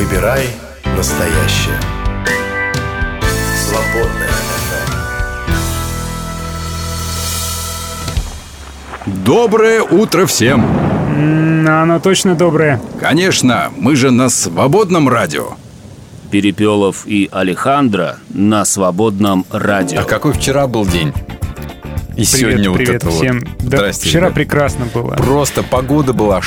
Выбирай настоящее. Свободное Доброе утро всем! Оно точно доброе. Конечно, мы же на свободном радио. Перепелов и Алехандро на свободном радио. А какой вчера был день? И Привет, сегодня привет вот это всем. вот. Да, Здрасте, вчера ребят. прекрасно было. Просто погода была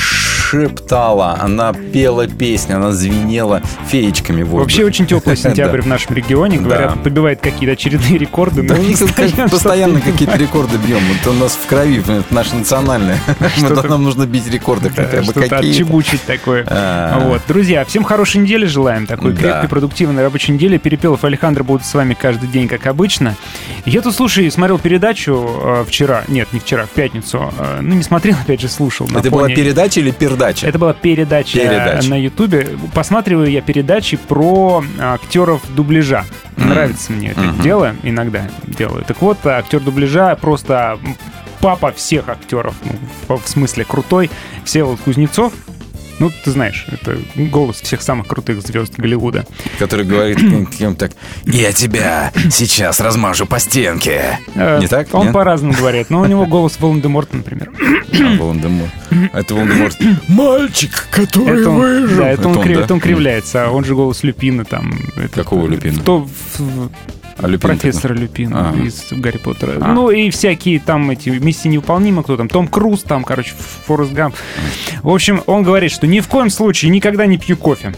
шептала, она пела песни, она звенела феечками в воздухе. Вообще очень теплый сентябрь в нашем регионе. Говорят, Да. побивает какие-то очередные рекорды. Да но постоянно какие-то рекорды бьем. Это у нас в крови, это наше национальное. Нам нужно бить рекорды хотя бы что-то какие отчебучить такое. А. Вот. Друзья, всем хорошей недели желаем. Такой крепкой, продуктивной рабочей недели. Перепелов Александр будут с вами каждый день, как обычно. Я тут, слушай, смотрел передачу э, вчера. Нет, не вчера, в пятницу. Э, ну, не смотрел, опять же, слушал. Это была передача или передача? Это была передача, Передача. на Ютубе. Посматриваю я передачи про а, актеров дубляжа. Нравится мне это Мгм. дело, иногда делаю. Так вот, актер дубляжа просто папа всех актеров, ну, в в смысле крутой, Всеволод Кузнецов. Ну, ты знаешь, это голос всех самых крутых звезд Голливуда. Который говорит кем так «Я тебя сейчас размажу по стенке». Э, Не так? Он по-разному говорит, но у него голос Волан-де-Морта, например. А, Волан-де-Морт. Это Волан-де-Морт. Мальчик, который Это он, выжил. да, это он, крив- да? это он кривляется, а он же голос Люпина там. это- Какого Люпина? В то- в- А Люпин профессора Люпина Ага. из Гарри Поттера. А. Ну и всякие там эти миссии невыполнимы, кто там, Том Круз там, короче, Форест Гамп. В общем, он говорит, что ни в коем случае никогда не пью кофе.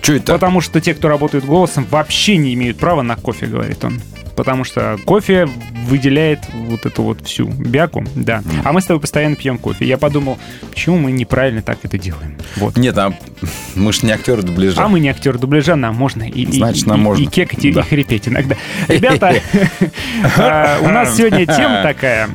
Что это? Потому что те, кто работают голосом, вообще не имеют права на кофе, говорит он. Потому что кофе выделяет вот эту вот всю бяку, да. А мы с тобой постоянно пьем кофе. Я подумал, почему мы неправильно так это делаем? Вот. Нет, а мы ж не актеры дубляжа. А мы не актер дубляжа, нам можно и, Значит, и- нам и- можно. и кекать, и, Да. и хрипеть иногда. Ребята, а, у нас сегодня тема такая.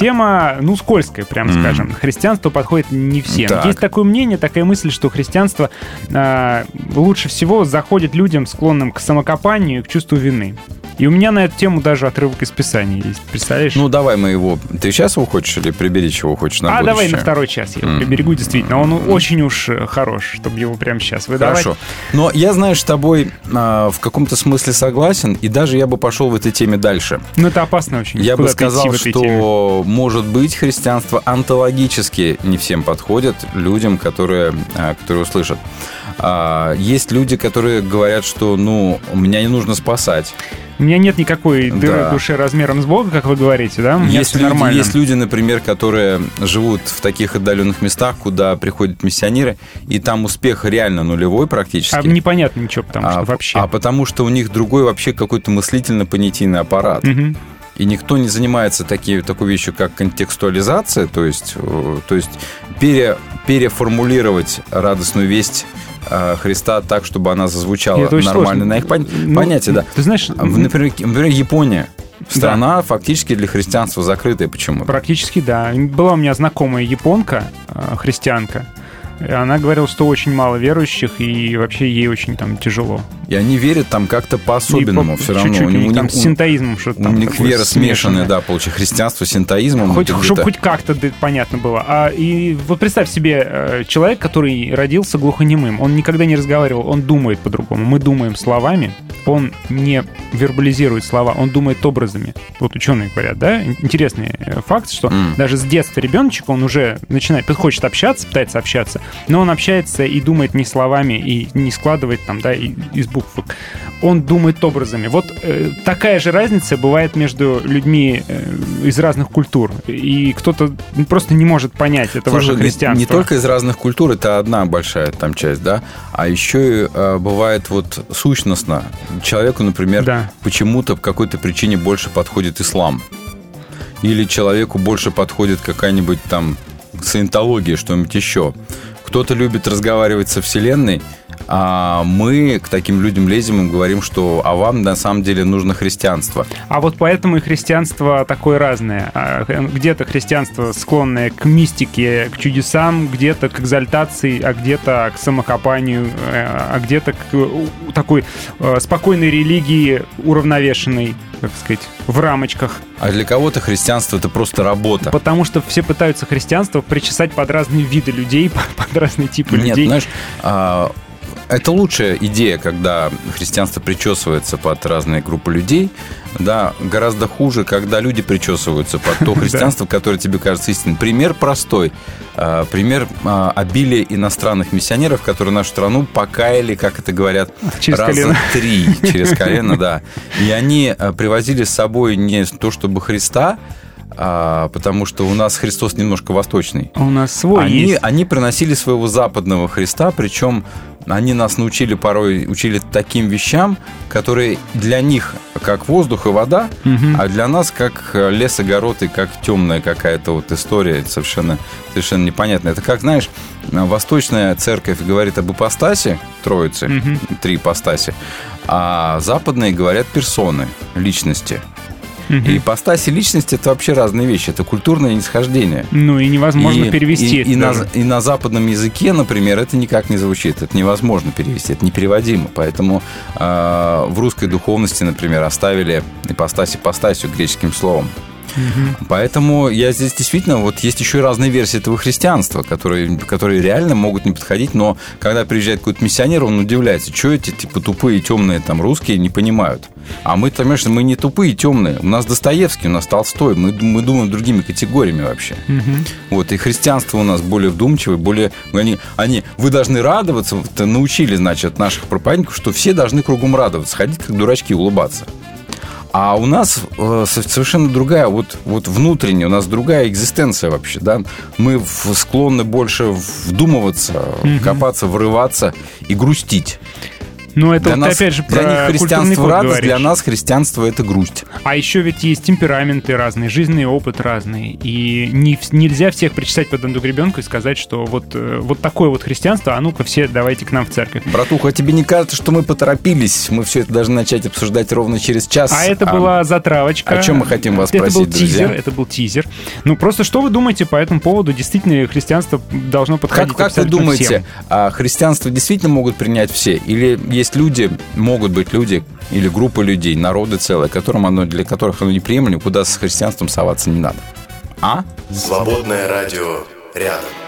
Тема, ну, скользкая, прям скажем. Христианство подходит не всем. Есть такое мнение, такая мысль, что христианство а, лучше всего заходит людям, склонным к самокопанию и к чувству вины. И у меня на эту тему даже отрывок из Писания есть. Представляешь? Ну, давай мы его... Ты сейчас его хочешь или приберечь его хочешь на а будущее? давай на второй час я его М. приберегу, действительно. Он очень уж э, хорош, чтобы его прямо сейчас выдавать. Хорошо. Но я, знаешь, с тобой а, в каком-то смысле согласен, и даже я бы пошел в этой теме дальше. Ну, это опасно очень. Я бы сказал, что, теме. может быть, христианство онтологически не всем подходит людям, которые, а, которые услышат. А, Есть люди, которые говорят, что, ну, меня не нужно спасать. У меня нет никакой дыры Да. в душе размером с Бога, как вы говорите, да? У Есть люди, нормально. есть люди, например, которые живут в таких отдаленных местах, куда приходят миссионеры, и там успех реально нулевой практически. А непонятно ничего, потому что А- вообще. а потому что у них другой вообще какой-то мыслительно-понятийный аппарат. Мгм. И никто не занимается таки, такой вещью, как контекстуализация, то есть, э, то есть пере, переформулировать радостную весть Христа так, чтобы она зазвучала нормально сложно. на их пон- Ну, понятие, да. Ты знаешь, А, Например, например, Япония. Страна фактически для христианства закрытая почему-то. практически да. Была у меня знакомая японка, э, христианка. Она говорила, что очень мало верующих, и вообще ей очень там тяжело. И они верят там как-то по-особенному все равно. Чуть-чуть У у них, них у там них- с синтоизмом что-то у там них такое вера смешанная, да, получается, христианство с синтоизмом. Хоть, чтобы хоть как-то понятно было. А, и вот представь себе, э, человек, который родился глухонемым, он никогда не разговаривал, он думает по-другому. Мы думаем словами, он не вербализирует слова, он думает образами. Вот ученые говорят, да? Интересный э, факт, что М. даже с детства ребеночек, он уже начинает, хочет общаться, пытается общаться, но он общается и думает не словами, и не складывает там, да, из букв. Он думает образами. Вот э, такая же разница бывает между людьми э, из разных культур. И кто-то просто не может понять это Слушай, ваше не- христианство. Не, только из разных культур, это одна большая там часть, да, а еще и э, бывает вот сущностно. Человеку, например, Да. почему-то по какой-то причине больше подходит ислам. Или человеку больше подходит какая-нибудь там саентология, что-нибудь еще. Кто-то любит разговаривать со Вселенной, а мы к таким людям лезем и говорим, что а вам на самом деле нужно христианство. А вот поэтому и христианство такое разное. А, Где-то христианство склонное к мистике, к чудесам, где-то к экзальтации, а где-то к самокопанию, э, а где-то к такой э, спокойной религии, уравновешенной, так сказать, в рамочках. А для кого-то христианство это просто работа. Потому что все пытаются христианство причесать под разные виды людей, под разные типы Нет, людей. знаешь, а, это лучшая идея, когда христианство причесывается под разные группы людей. Да, гораздо хуже, когда люди причесываются под то христианство, которое тебе кажется истинным. Пример простой. А, пример а, обилия иностранных миссионеров, которые нашу страну покаяли, как это говорят, Через раза колено. три через колено, да. И они а, привозили с собой не то чтобы Христа, а, потому что у нас Христос немножко восточный. У нас свой Они, есть. они приносили своего западного Христа, причем они нас научили порой, учили таким вещам, которые для них как воздух и вода, Мгм. а для нас как э, лес, огород и как темная какая-то вот история совершенно, совершенно непонятная. Это как, знаешь, восточная церковь говорит об ипостасе Троицы, Мгм. три ипостаси, а западные говорят персоны, личности. Мгм. И ипостаси личности – это вообще разные вещи, это культурное нисхождение. Ну и невозможно И- перевести и, это и на, и на западном языке, например, это никак не звучит. Это невозможно перевести, это непереводимо. Поэтому э, в русской духовности, например, оставили ипостась ипостасью греческим словом. Поэтому я здесь действительно, вот есть еще и разные версии этого христианства, которые, которые реально могут не подходить, но когда приезжает какой-то миссионер, он удивляется, что эти типа тупые темные там русские не понимают. А мы, конечно, мы не тупые темные. У нас Достоевский, у нас Толстой, мы, мы думаем другими категориями вообще. Вот, и христианство у нас более вдумчивое, более... Они, они, вы должны радоваться, научили, значит, наших проповедников, что все должны кругом радоваться, ходить как дурачки, улыбаться. А у нас э, со- совершенно другая, вот, вот внутренняя, у нас другая экзистенция вообще, да. Мы в- склонны больше вдумываться, копаться, врываться и грустить. Ну, это для вот нас, опять же для про них культурный христианство радость, для говоришь. нас христианство это грусть. А еще ведь есть темпераменты разные, жизненный опыт разный. И не, нельзя всех причитать под одну гребенку и сказать, что вот, э, вот такое вот христианство, а ну-ка все давайте к нам в церковь. Братуха, а тебе не кажется, что мы поторопились? Мы все это должны начать обсуждать ровно через час. А это была затравочка. о чем мы хотим вас это был спросить, друзья? тизер, это был тизер. Ну, просто что вы думаете по этому поводу? Действительно, христианство должно подходить Как, как вы думаете, всем? а христианство действительно могут принять все? Или есть люди, могут быть люди или группы людей, народы целые, которым оно, для которых оно неприемлемо, куда с христианством соваться не надо? А? Свободное радио рядом.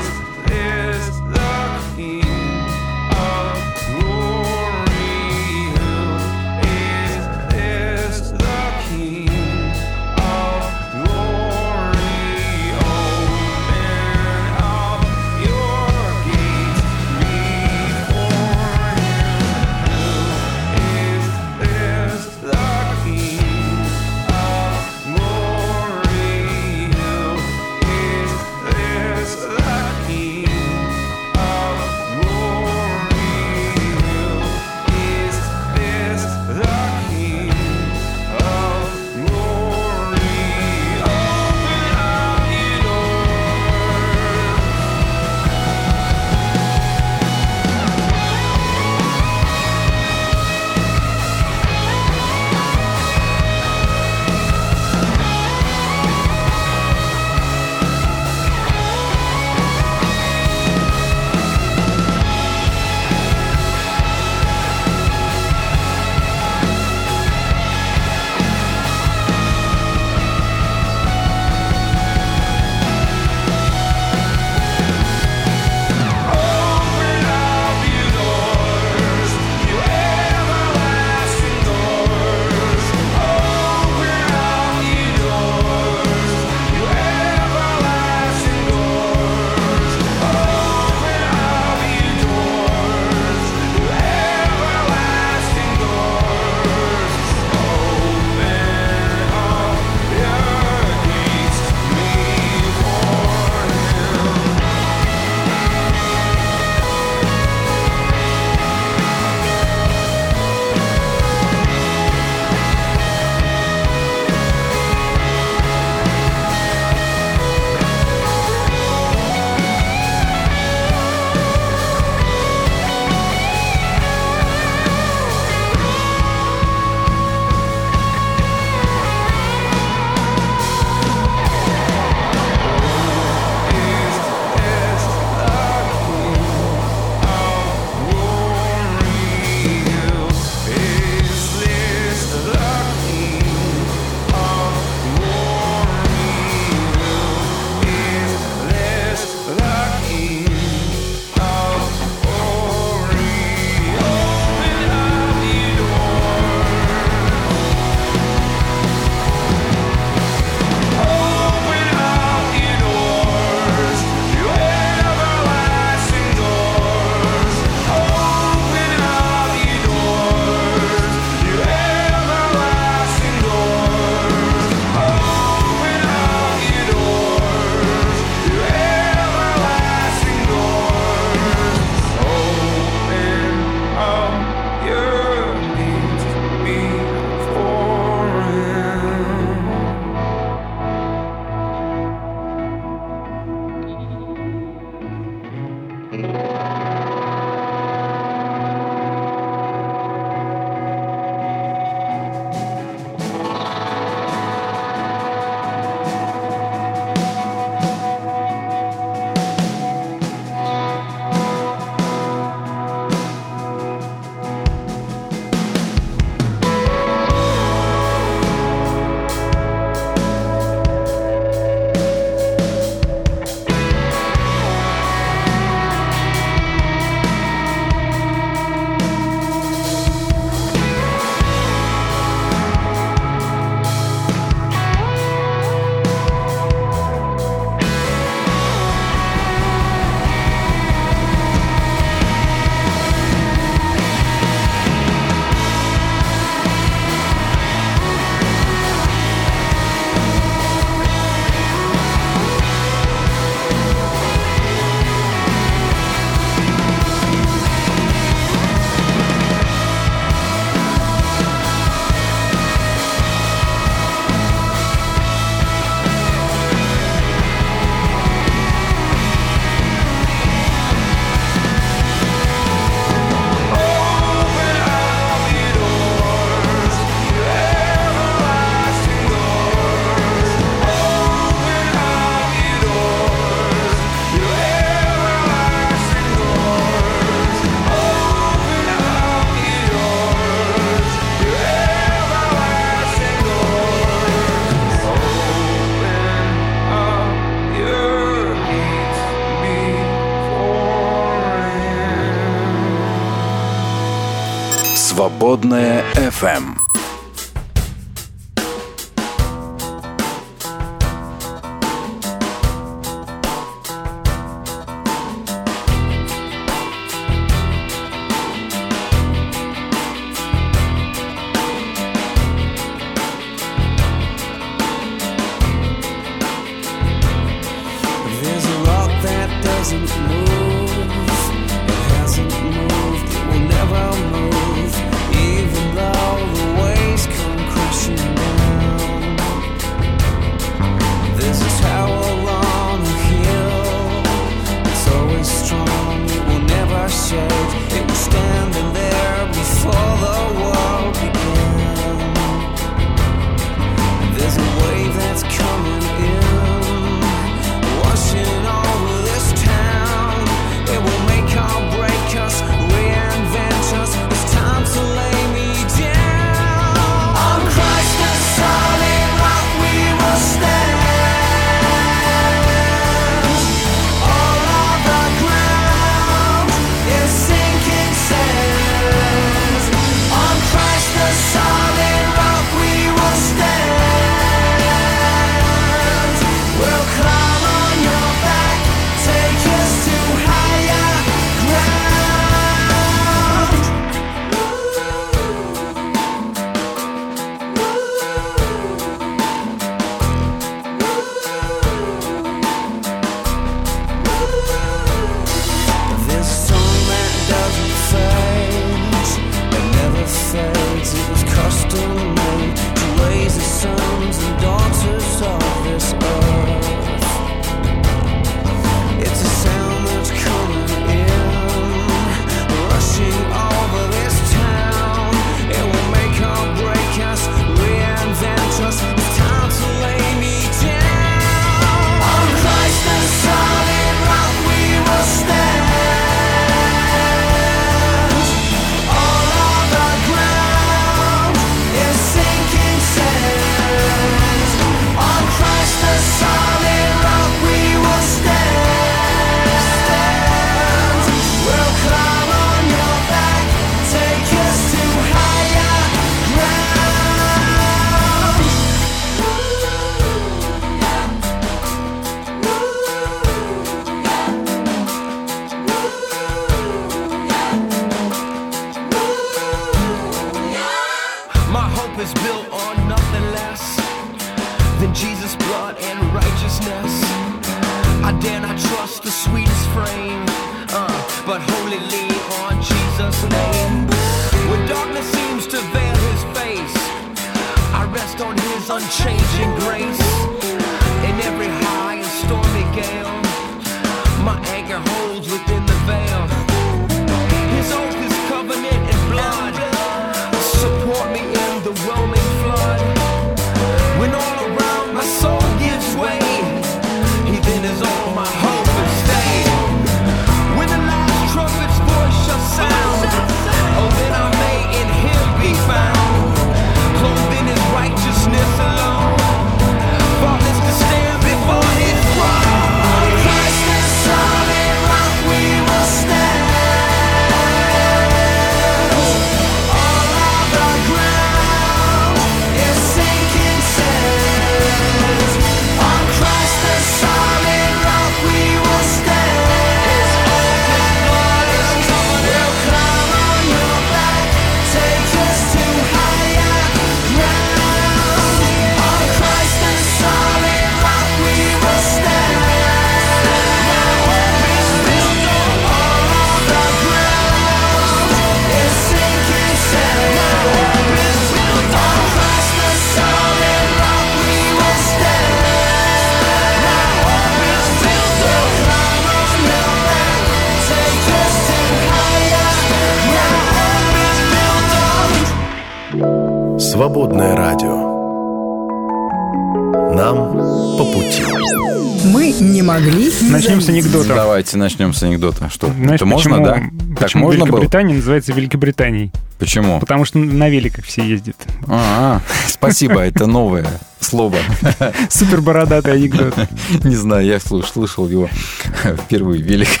могли. Начнем с анекдота. Давайте начнем с анекдота. Что? Знаешь, это почему, можно, да? Почему так можно Великобритания было? называется Великобританией? Почему? Потому что на великах все ездят. А, -а. спасибо, это новое слово. Супер бородатый анекдот. Не знаю, я слуш- слышал его впервые Велик-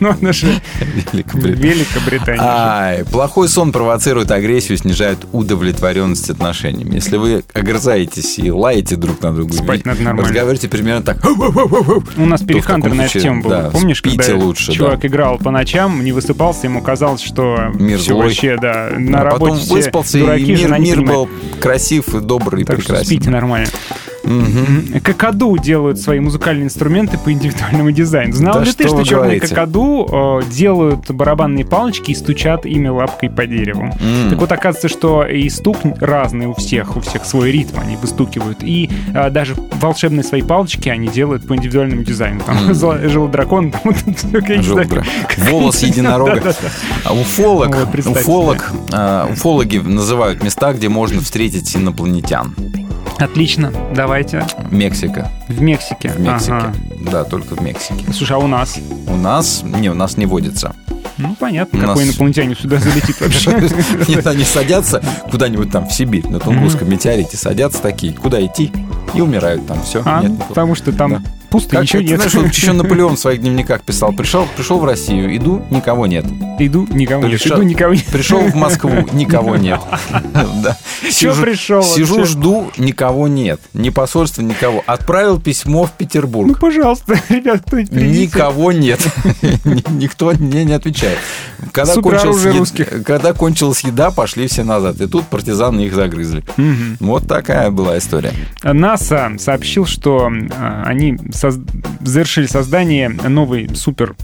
Ну, она же. Великобритания. Плохой сон провоцирует агрессию, снижает удовлетворенность отношениями. Если вы огрызаетесь и лаете друг на друга, Спать надо нормально. разговариваете примерно так. У нас перехантер таком на эту случае, тему был. да, Помнишь, когда лучше, чувак играл по ночам, не высыпался, ему казалось, что Мир злой. вообще, да, на а работе потом все выспался, и мир, был красив и добрый и Так что прекрасен. спите нормально. Мгм. Какаду делают свои музыкальные инструменты по индивидуальному дизайну. Знал Да ли ты, что черные какаду э, делают барабанные палочки и стучат ими лапкой по дереву? Так вот, оказывается, что и стук разный у всех, у всех свой ритм они выстукивают. И э, даже волшебные свои палочки они делают по индивидуальному дизайну. Там жил дракон, там Волос единорога. Да-да-да. А Уфолог, Вот, уфолог, а, уфологи называют места, где можно встретить инопланетян. Отлично, давайте. Мексика. В Мексике. В Мексике. Ага. Да, только в Мексике. Слушай, а у нас? У нас, не, у нас не водится. Ну, понятно, У какой нас- инопланетянин сюда залетит вообще. Нет, они садятся куда-нибудь там в Сибирь, на Тунгусском метеорите, садятся такие, куда идти, и умирают там, все. А, ну, потому что там. Пусто, Как ничего нет. знаешь, вот еще Наполеон в своих дневниках писал, пришел, пришел в Россию, иду, никого нет. Иду, никого нет. Пришел- Иду, никого нет. Пришел в Москву, никого нет. Сижу- пришел Сижу, жду, никого нет. Ни посольства, никого. Отправил письмо в Ну, Петербург. пожалуйста, ребят, кто-нибудь. Никого нет. Ни- Никто мне не отвечает. Когда кончилась, когда кончилась еда, пошли все назад. И тут партизаны их загрызли. Вот такая была история. НАСА сообщил, что а, они соз- завершили создание новой супер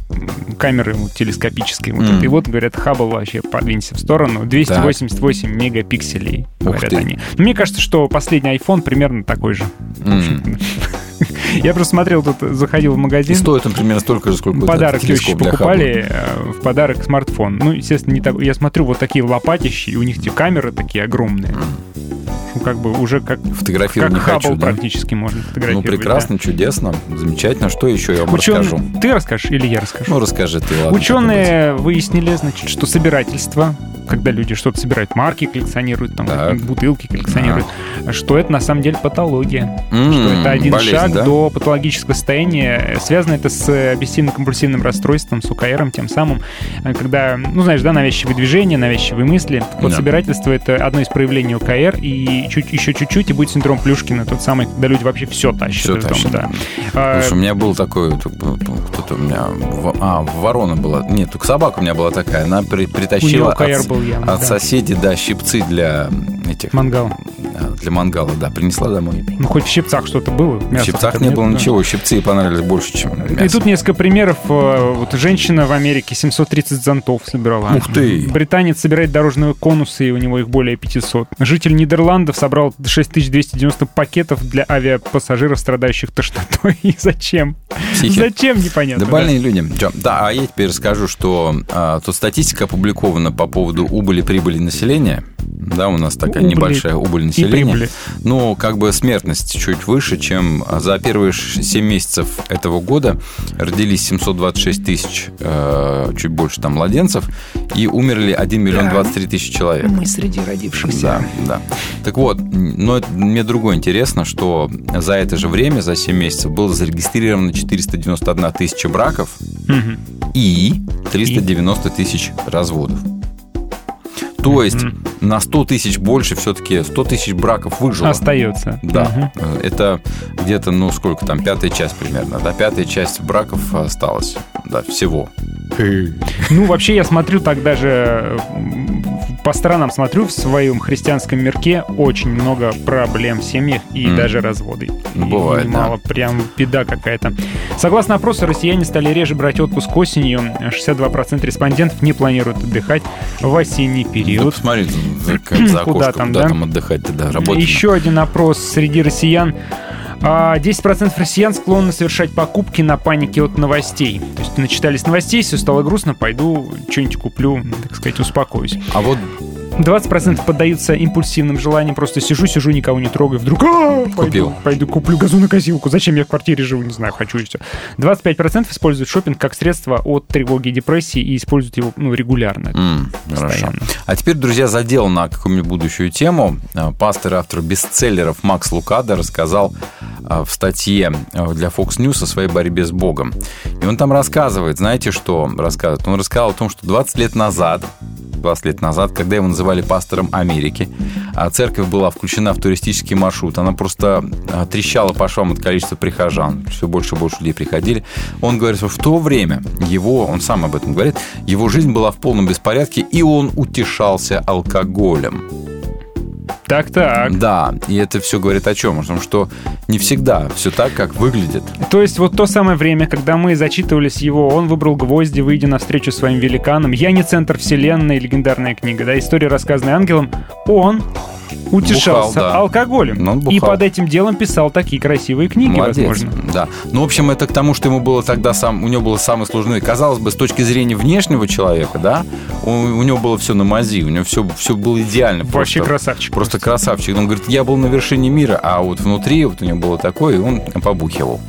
камеры вот, телескопической. Вот этой. И вот, говорят, Хаббл вообще подвинься в сторону. 288 мегапикселей, говорят ты. они. Но мне кажется, что последний iPhone примерно такой же. М. Я просто смотрел, тут заходил в И магазин. стоит он примерно столько же, сколько подарок тещи покупали, э, в подарок смартфон. Ну, естественно, не так. Я смотрю, вот такие лопатищи, и у них те камеры такие огромные. Ну, как бы уже как. Фотографировать как не хочу, да? практически можно Ну, фотографировать. прекрасно, чудесно, замечательно. Что еще я вам да. Ученые- расскажу? Ты расскажешь или я расскажу? Ну, расскажи ты, ладно. Ученые выяснили, значит, что собирательство, когда люди что-то собирают, марки коллекционируют, там, Так. бутылки коллекционируют, что это на самом деле патология. М, что это один болезнь, шаг да? до патологического состояния. Связано это с объективно-компульсивным расстройством, с УКРом тем самым, э, когда, ну, знаешь, да, навязчивые движения, навязчивые мысли. Так вот, Да. собирательство — это одно из проявлений УКР, и чуть, еще чуть-чуть, и будет синдром Плюшкина, тот самый, когда люди вообще все тащат дома, тащат. да. А, Слушай, у меня был такой, кто-то у меня, а, ворона была, нет, только собака у меня была такая, она при- у него притащила УКР от, был явно, от да. соседей, да, щипцы для этих, Мангал. а, для мангала, да, принесла домой. Ну, хоть в щипцах что-то было. В щипцах не бы было нет, да. ничего, щипцы понравились больше, чем И мясо. тут несколько примеров. Э, Вот женщина в Америке 730 зонтов собирала. Ух ты! Британец собирает дорожные конусы, и у него их более 500. Житель Нидерландов собрал 6290 пакетов для авиапассажиров, страдающих тошнотой. И зачем? Психи. Зачем, непонятно. Да больные люди. Да, а я теперь расскажу, что а, тут статистика опубликована по поводу убыли-прибыли населения. Да, у нас такая Убыли небольшая убыль И населения. прибыли. Ну, как бы смертность чуть выше, чем за первые 7 месяцев этого года родились 726 тысяч, э, чуть больше там младенцев, и умерли 1 миллион 23 тысячи человек. Мы среди родившихся. Да, да. Так вот, но мне другое интересно, что за это же время, за 7 месяцев, было зарегистрировано 491 тысяча браков Мгм. и 390 тысяч разводов. То есть Мгм. на 100 тысяч больше все-таки 100 тысяч браков выжило. Остается. Да. Э, это где-то, ну, сколько там, пятая часть примерно, да, пятая часть браков осталась, да, всего. Ну, вообще, я смотрю так даже по сторонам смотрю в своем христианском мирке очень много проблем в семьях и М. даже разводы. Ну, бывает, немало, прям беда какая-то. Согласно опросу, россияне стали реже брать отпуск осенью. 62% респондентов не планируют отдыхать в осенний Да период. посмотри, за, за Куда окошко, там, куда да? там отдыхать-то, да, работать. Еще один опрос среди россиян. А, 10% россиян склонны совершать покупки на панике от новостей. То есть начитались новостей, все стало грустно, пойду что-нибудь куплю, так сказать, успокоюсь. А вот 20% поддаются импульсивным желаниям. Просто сижу, сижу, никого не трогаю. Вдруг «А, пойду, пойду куплю газонокосилку. Зачем я в квартире живу? Не знаю, хочу и все. 25% используют шопинг как средство от тревоги и депрессии и используют его ну, регулярно. М, Хорошо. А теперь, друзья, задел на какую-нибудь будущую тему. А, Пастор и автор бестселлеров Макс Лукада рассказал а, в статье а, для Fox News о своей борьбе с Богом. И он там рассказывает, знаете, что рассказывает? Он рассказал о том, что 20 лет назад, 20 лет назад, когда его называли пастором Америки, а церковь была включена в туристический маршрут, она просто а, трещала по швам от количества прихожан, все больше и больше людей приходили. Он говорит, что в то время его, он сам об этом говорит, его жизнь была в полном беспорядке, и он утешался алкоголем. Так-так. Да, и это все говорит о чем? О том, что не всегда все так, как выглядит. То есть вот то самое время, когда мы зачитывались его, он выбрал гвозди, выйдя навстречу своим великанам. «Я не центр вселенной», легендарная книга, да, история, рассказанная ангелом. Он утешался Бухал, да. алкоголем. Ну, он и бухал. под этим делом писал такие красивые книги, Молодец. возможно. Да. Ну, в общем, это к тому, что ему было тогда сам, у него было самое сложное. Казалось бы, с точки зрения внешнего человека, да, у, у него было все на мази, у него все, все было идеально. Вообще просто, красавчик. Просто красавчик. Он говорит, я был на вершине мира, а вот внутри вот у него было такое, и он побухивал.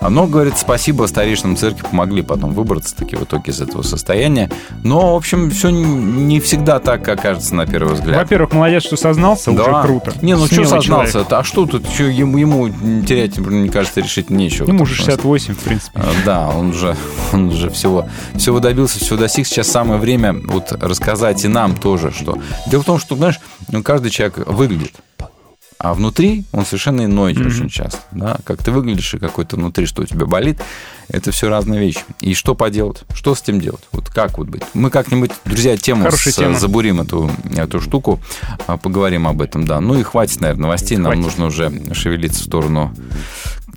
А, Но, говорит, спасибо старейшинам церкви, помогли потом выбраться таки в итоге из этого состояния. Но, в общем, все не всегда так, как кажется на первый взгляд. Во-первых, молодец, что сознался, уже круто. Не, ну что Смелый сознался? человек. А что тут? Чё ему, ему терять, мне кажется, решительно нечего. Ему уже этом смысле. 68, в принципе. А, Да, он уже, он уже всего, всего добился, всего достиг. Сейчас самое время вот рассказать и нам тоже, что... Дело в том, что, знаешь, ну, каждый человек выглядит. А внутри он совершенно иной очень часто. Да? Как ты выглядишь и какой то внутри, что у тебя болит, это все разные вещи. И что поделать? Что с этим делать? Вот как вот быть? Мы как-нибудь, друзья, тему Хорошая с- тема. забурим эту, эту штуку, а, поговорим об этом, да. Ну и хватит, наверное, новостей. Нам Хватит. нужно уже шевелиться в сторону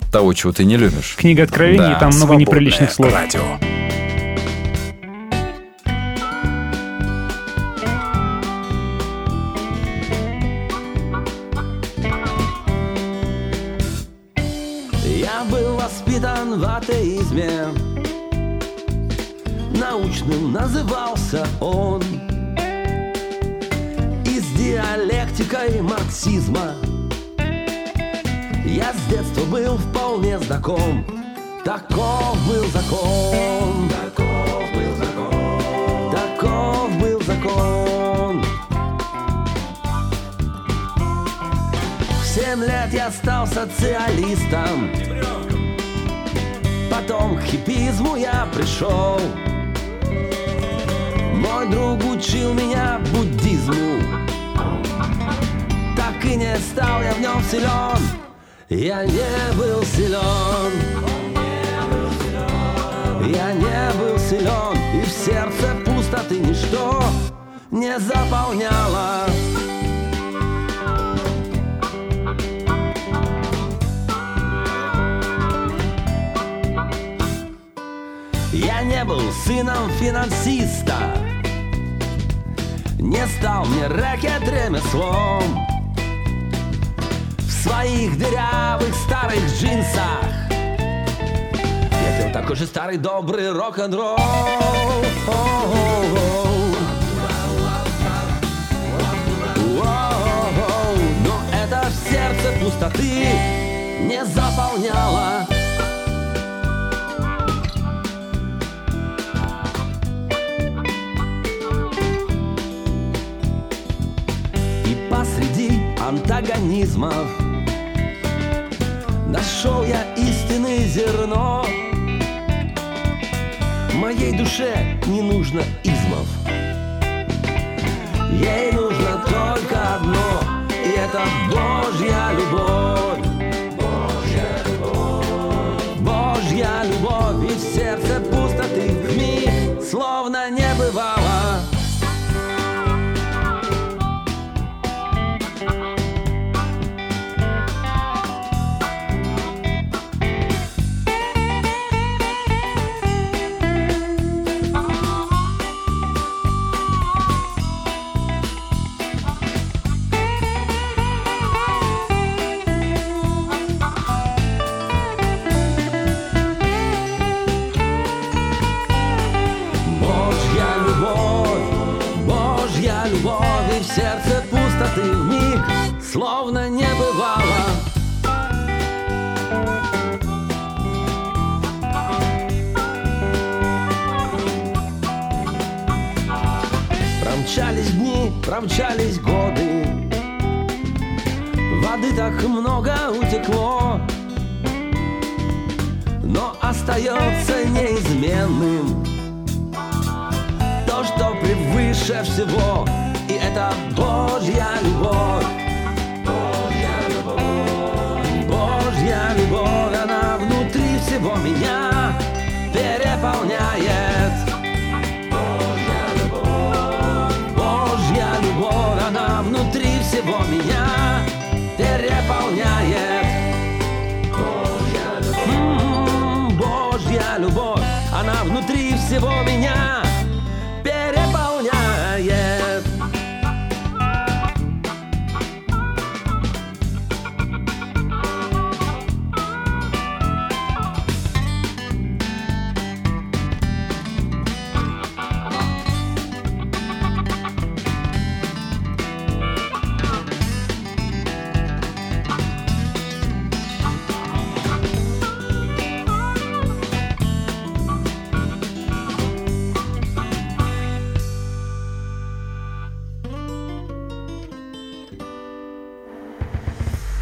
того, чего ты не любишь. Книга откровений, Да, и там много неприличных слов. радио. Атеизме Научным назывался он. И с диалектикой марксизма Я с детства был вполне знаком. Таков был закон. Таков был закон. Таков был закон. В семь лет я стал социалистом Потом к хипизму я пришел. Мой друг учил меня буддизму. Так и не стал я в нем силен. Я не был силен. Я не был силен. И в сердце пустоты ничто не заполняло не был сыном финансиста. Не стал мне рэкет ремеслом. В своих дырявых старых джинсах. Я пил такой же старый добрый рок-н-ролл. Но это в сердце пустоты не заполняло антагонизмов Нашел я истинное зерно. Моей душе не нужно измов. Ей нужно только одно И это Божья любовь. Божья любовь. Божья любовь И в сердце пустоты в миг Словно не бывало сердце пустоты в миг Словно не бывало. Промчались дни, промчались годы. Воды так много утекло. Но остается неизменным То, что превыше всего это Божья любовь. Божья любовь. Божья любовь Она внутри всего меня переполняет. Божья любовь. Божья любовь Она внутри всего меня переполняет. М, Божья любовь Она внутри всего меня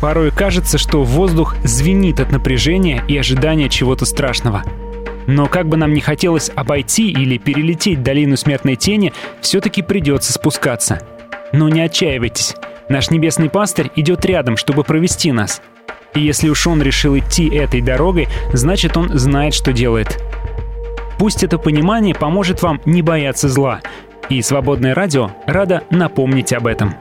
Порой кажется, что воздух звенит от напряжения и ожидания чего-то страшного. Но как бы нам ни хотелось обойти или перелететь долину смертной тени, все-таки придется спускаться. Но не отчаивайтесь. Наш небесный пастырь идет рядом, чтобы провести нас. И если уж он решил идти этой дорогой, значит он знает, что делает. Пусть это понимание поможет вам не бояться зла. И «Свободное радио» рада напомнить об этом.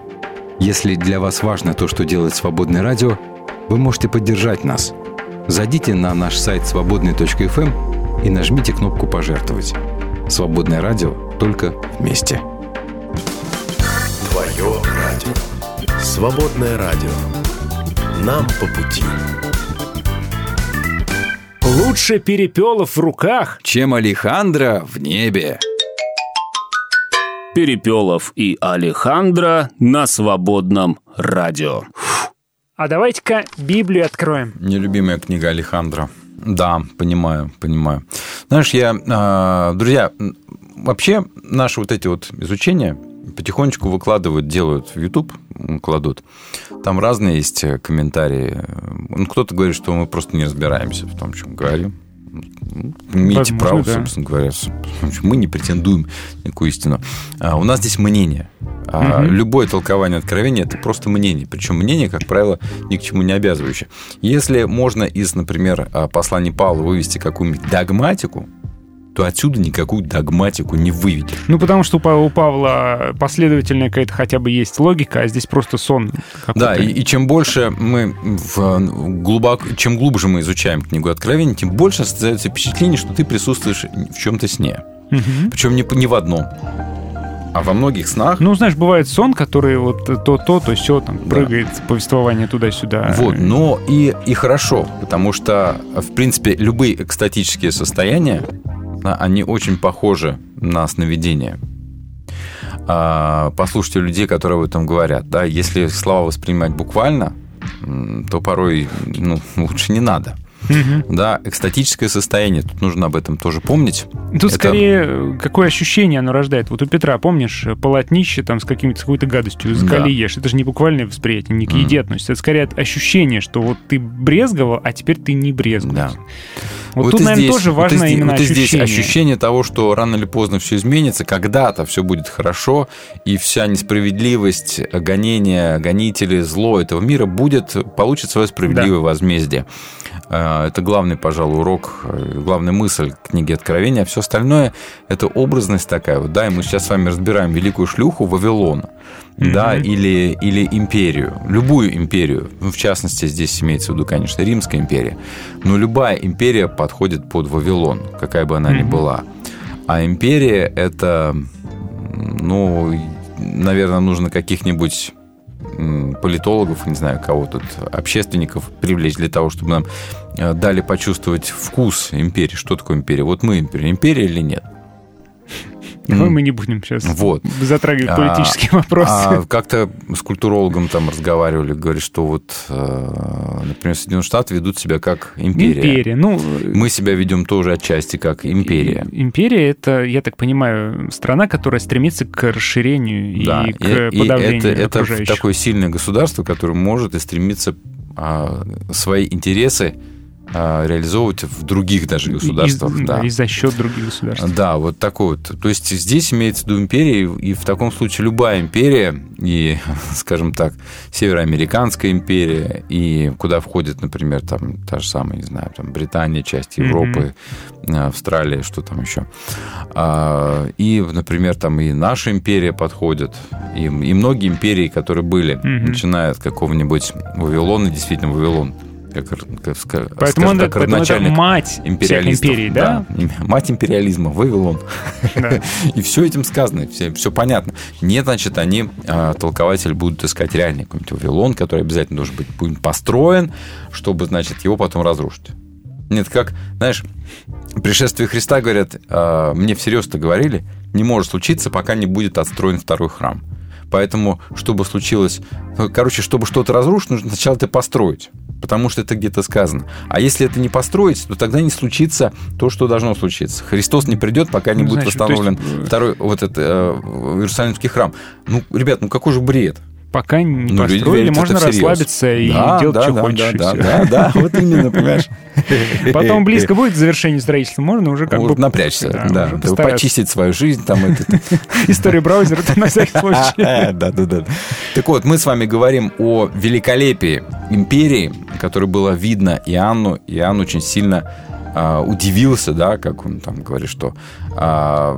Если для вас важно то, что делает «Свободное радио», вы можете поддержать нас. Зайдите на наш сайт свободный.фм и нажмите кнопку «Пожертвовать». «Свободное радио» только вместе. Твое радио. Свободное радио. Нам по пути. Лучше перепелов в руках. Чем Алехандро в небе. Перепелов и Алехандро на свободном радио. А давайте-ка Библию откроем. Нелюбимая книга Алехандро. Да, понимаю, понимаю. Знаешь, я, а, друзья, вообще наши вот эти вот изучения потихонечку выкладывают, делают в YouTube, кладут. Там разные есть э, комментарии. Ну, кто-то говорит, что мы просто не разбираемся в том, чем говорим. Имеете Возможно, право, да. собственно говоря. Мы не претендуем на некую истину. А, У нас здесь мнение. А, Мгм. Любое толкование откровения – это просто мнение. Причем мнение, как правило, ни к чему не обязывающее. Если можно из, например, а, посланий Павла вывести какую-нибудь догматику, то отсюда никакую догматику не выведешь. Ну, потому что у Па- у Павла последовательная какая-то хотя бы есть логика, а здесь просто сон. Да, и, и чем больше мы в, глубоко, чем глубже мы изучаем книгу Откровения, тем больше создается впечатление, что ты присутствуешь в чем-то сне. Мгм. Причем не, не в одном, а во многих снах. Ну, знаешь, бывает сон, который вот то-то, то все там прыгает, повествование туда-сюда. Вот, но и, и хорошо, потому что, в принципе, любые экстатические состояния, да, они очень похожи на сновидения. А, Послушайте людей, которые об этом говорят. Да, если слова воспринимать буквально, то порой ну, лучше не надо. Мгм. Да, экстатическое состояние, тут нужно об этом тоже помнить. Тут Это- скорее э, какое ощущение оно рождает. Вот у Петра, помнишь, э, полотнище там с, какими-то, с какой-то гадостью, закали Да. ешь. Это же не буквальное восприятие, не к еде относится. Это скорее от ощущения, что вот ты брезговал, а теперь ты не брезгуешь. Да. Вот, тут, и наверное, здесь- тоже вот важно здесь- именно вот и здесь ощущение. ощущение того, что рано или поздно все изменится, когда-то все будет хорошо, и вся несправедливость, гонение, гонители, зло этого мира будет, получит свое справедливое возмездие. Э, Это главный, пожалуй, урок, э, главная мысль книги Откровения. А все остальное – это образность такая. Вот, да, и мы сейчас с вами разбираем великую шлюху Вавилона, да, Мгм. или, или империю, любую империю. Ну, в частности, здесь имеется в виду, конечно, Римская империя. Но любая империя подходит под Вавилон, какая бы она ни была. А империя – это, ну, наверное, нужно каких-нибудь политологов, не знаю, кого тут, общественников привлечь для того, чтобы нам э, дали почувствовать вкус империи. Что такое империя? Вот мы империя. Империя или нет? Давай мы не будем сейчас Вот. затрагивать А, политические вопросы. А как-то с культурологом там разговаривали, говорит, что вот, э, например, Соединенные Штаты ведут себя как империя. Империя. Ну, Мы себя ведем тоже отчасти как империя. и- Империя это, я так понимаю, страна, которая стремится к расширению Да, и к и- и подавлению это, это окружающих. такое сильное государство, которое может и стремится а, свои интересы а, реализовывать в других даже государствах. И, да. и за счет других государств. Да, вот такой вот. То есть здесь имеется в виду империя, и в таком случае любая империя, и, скажем так, североамериканская империя, и куда входит, например, там та же самая, не знаю, там Британия, часть Европы, Австралия, что там еще. А, И, например, там и наша империя подходит, и, и многие империи, которые были, Мгм. начиная от какого-нибудь Вавилона, действительно Вавилон, как, как, ска- Поэтому, он- так, поэтому это мать империалистов. империй, да? Им- Мать империализма, Вавилон. Да. И все этим сказано, все, все понятно. Нет, значит, они, а, толкователи, будут искать реальный какой-нибудь Вавилон, который обязательно должен быть будет построен, чтобы, значит, его потом разрушить. Нет, как, знаешь, пришествие Христа, говорят, а, мне всерьез-то говорили, не может случиться, пока не будет отстроен второй храм. Поэтому, чтобы случилось... ну, Короче, чтобы что-то разрушить, нужно сначала это построить. Потому что это где-то сказано. А если это не построить, то тогда не случится то, что должно случиться. Христос не придет, пока не Ну, будет значит, восстановлен есть, э, второй вот этот э, Иерусалимский храм. Ну, ребят, ну какой же бред? Пока не Ну, построили, верят можно расслабиться и Да, делать, да, что да, хочешь. Да, и да, да, да, вот именно, понимаешь. Потом близко будет к завершению строительства, можно уже как бы... напрячься, да, почистить свою жизнь, там это, Историю браузера это на всякий случай. Да, да, да. Так вот, мы с вами говорим о великолепии империи, которое было видно Иоанну. Иоанн очень сильно а, удивился, да, как он там говорит, что а,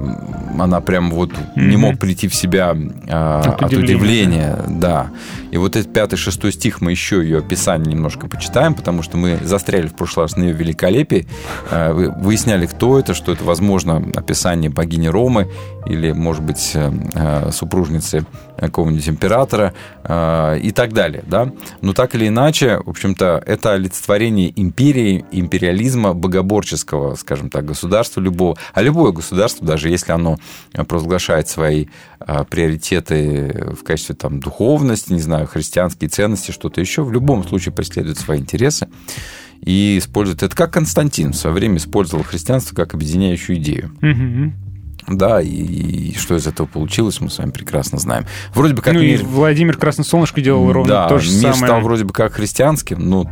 она прям вот не Мгм. мог прийти в себя а, От от, удивления, удивления, да. И вот этот пятый, шестой стих мы еще ее описание немножко почитаем, потому что мы застряли в прошлый раз на ее великолепии, вы- выясняли, кто это, что это, возможно, описание богини Ромы или, может быть, э, э, супружницы какого-нибудь императора э, и так далее, да. Но так или иначе, в общем-то, это олицетворение империи, империализма, богоборческого, скажем так, государства любого. А любое государство, даже если оно э, провозглашает свои э, приоритеты в качестве там духовности, не знаю, христианские ценности, что-то еще, в любом случае преследует свои интересы и использует это как Константин в свое время использовал христианство как объединяющую идею. Да, и, и что из этого получилось, мы с вами прекрасно знаем. Вроде бы как Ну и мир, Владимир Красносолнышко делал ровно да, то же мир самое. стал вроде бы как христианским, но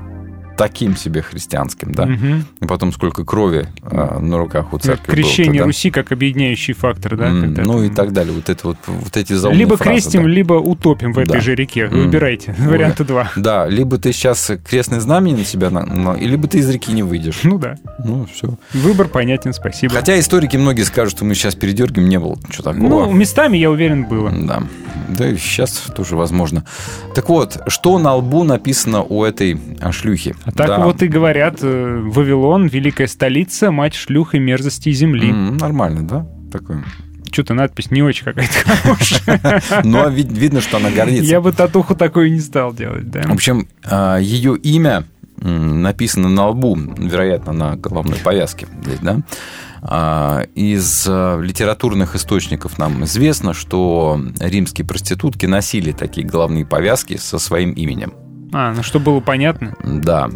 таким себе христианским, да. Мгм. И потом сколько крови а, на руках у Как церкви крещение было тогда. Руси как объединяющий фактор, да? Когда ну и так далее. Вот это вот, вот эти заумные Либо фразы, крестим, да. либо утопим в этой Да. же реке. М. Выбирайте. Варианта два. Да, либо ты сейчас крестное знамение на себя, на- и либо ты из реки не выйдешь. Ну да. Ну, все. Выбор понятен, спасибо. Хотя историки многие скажут, что мы сейчас передергиваем, не было ничего такого. Ну, местами, я уверен, было. Да. Да и сейчас тоже возможно. Так вот, что на лбу написано у этой а, шлюхи? А так Да. вот и говорят, э, Вавилон, великая столица, мать шлюх и мерзости земли. М, Нормально, да? Такой. Что-то надпись не очень какая-то хорошая. Но Ну, а вид- видно, что она гордится. Я бы татуху такую не стал делать, да. В общем, а, ее имя написано на лбу, вероятно, на головной повязке здесь, да? А, Из а, литературных источников нам известно, что римские проститутки носили такие головные повязки со своим именем. А, ну что было понятно. Да.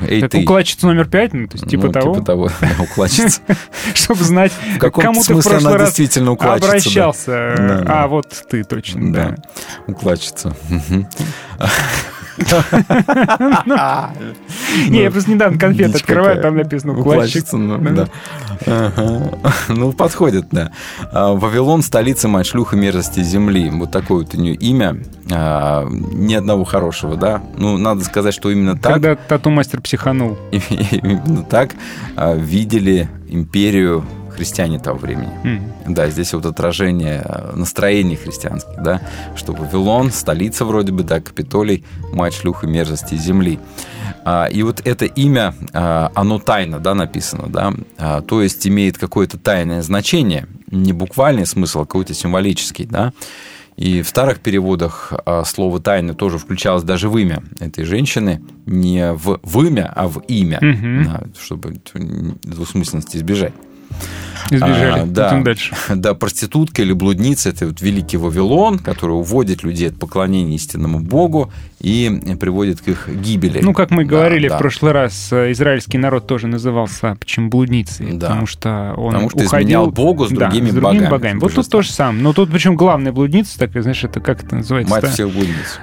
Эй, Так ты. укладчица номер пять, ну, то есть типа Ну, того, Типа того, укладчица. чтобы знать, к кому ты в прошлый раз действительно обращался. А, вот ты точно. Да, укладчица. Не, я просто недавно конфеты открываю, там написано. Укладчица, ну. Ага. Ну, подходит, да. А, Вавилон – столица мать шлюха мерзости земли. Вот такое вот у нее имя. А, Ни одного хорошего, да? Ну, надо сказать, что именно так, Когда тату-мастер психанул. именно так а, видели империю христиане того времени. М. Да, здесь вот отражение э, настроений христианских, да, что Вавилон, столица вроде бы, да, Капитолий, мать шлюха мерзости земли. А, И вот это имя, а, оно тайно, да, написано, да, А, то есть имеет какое-то тайное значение, не буквальный смысл, а какой-то символический, да. И в старых переводах слово «тайна» тоже включалось даже в имя этой женщины, не в, в имя, а в имя, да, чтобы двусмысленности избежать. Избежали. А, да, Идем дальше. да, проститутка или блудница – это вот великий Вавилон, который уводит людей от поклонения истинному Богу и приводит к их гибели. Ну, как мы Да, говорили да. в прошлый раз, э, израильский народ тоже назывался почему блудницей, Да. потому что он Потому что уходил изменял Богу с Да, другими с другими богами, с Вот тут то же самое. Но тут причем главная блудница такая, знаешь, это как это называется? Мать всех блудниц.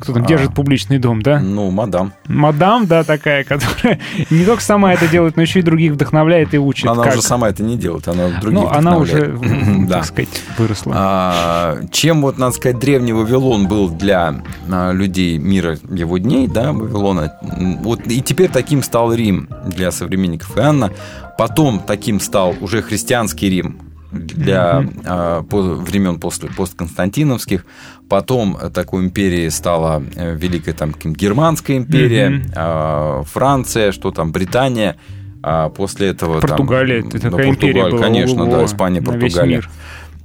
кто там А. держит публичный дом, да? Ну, мадам. Мадам, да, такая, которая не только сама это делает, но еще и других вдохновляет и учит. она как. уже сама это не делает, она других Ну, она уже, да. так сказать, выросла. А, чем вот, надо сказать, древний Вавилон был для а, людей мира его дней, да, Вавилона. Вот и теперь таким стал Рим для современников Иоанна. Потом таким стал уже христианский Рим для а, по- времен после постконстантиновских. Потом такой империей стала э, великая там германская империя, а, Франция, что там Британия. А после этого там, Португалия, это да, такая империя Португалия, была. конечно, да, Испания, Португалия.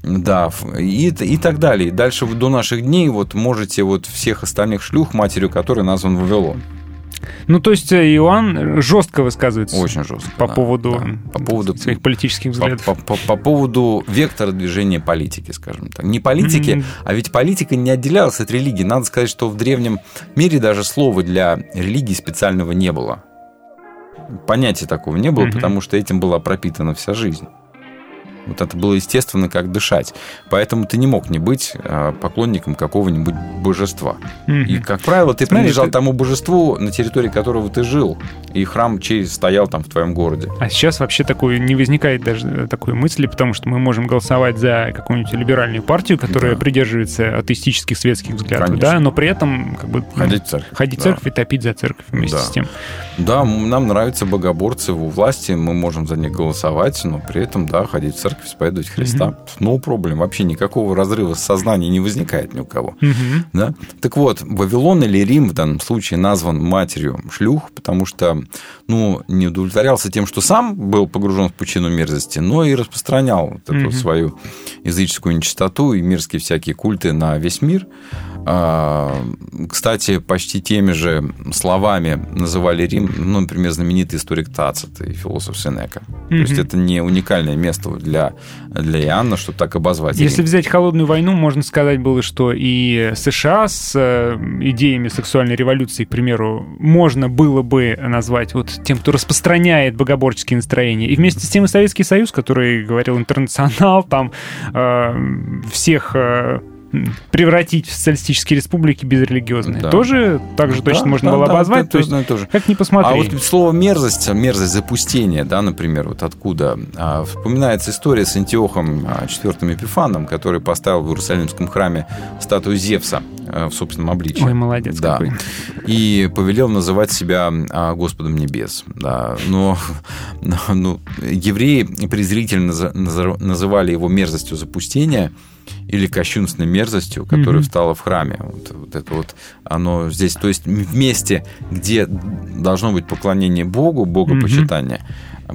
Да, и, и так далее. Дальше до наших дней вот можете вот всех остальных шлюх, матерью которой назван Вавилон. Ну, то есть э, Иоанн жестко высказывается Очень жестко. по да, поводу, да. по поводу своих политических по, взглядов. по- по- по поводу вектора движения политики, скажем так. Не политики, Мгм. а ведь политика не отделялась от религии. Надо сказать, что в древнем мире даже слова для религии специального не было. Понятия такого не было, Мгм. потому что этим была пропитана вся жизнь. Вот это было естественно, как дышать. Поэтому ты не мог не быть а, поклонником какого-нибудь божества. Мгм. И, как правило, ты Смотри, принадлежал ты- тому божеству, на территории которого ты жил, и храм чей стоял там в твоем городе. А сейчас вообще такой не возникает даже э, такой мысли, потому что мы можем голосовать за какую-нибудь либеральную партию, которая Да. придерживается атеистических светских взглядов, Конечно. да, но при этом как бы Ходить в церковь. ходить Да. церковь и топить за церковь вместе Да. с тем. Да, нам нравятся богоборцы у власти, мы можем за них голосовать, но при этом, да, ходить в церковь, исповедовать Христа. No problem. Вообще никакого разрыва сознания не возникает ни у кого. Мгм. Да? Так вот, Вавилон или Рим в данном случае назван матерью шлюх, потому что ну, не удовлетворялся тем, что сам был погружен в пучину мерзости, но и распространял вот эту Мгм. свою языческую нечистоту и мирские всякие культы на весь мир. А, Кстати, почти теми же словами называли Рим, ну, например, знаменитый историк Тацит и философ Сенека. То есть это не уникальное место для, для Иоанна, чтобы так обозвать Если взять холодную войну, можно сказать было, что и США с э, идеями сексуальной революции, к примеру, можно было бы назвать вот тем, кто распространяет богоборческие настроения. И вместе с тем и Советский Союз, который говорил интернационал, там э, всех э, превратить в социалистические республики безрелигиозные. Да. Тоже так же точно Да, можно да, было да, обозвать. это то есть, одно и то же. как ни посмотри. А вот слово мерзость, мерзость запустения, да, например, вот откуда а, вспоминается история с Антиохом а, IV Эпифаном, который поставил в Иерусалимском храме статую Зевса а, в собственном обличии. Ой, молодец да. какой. И повелел называть себя а, Господом Небес. Да. Но ну, евреи презрительно называли его мерзостью запустения или кощунственной мерзостью, которая Мгм. встала в храме. Вот, вот это вот оно здесь, то есть в месте, где должно быть поклонение Богу, богопочитание,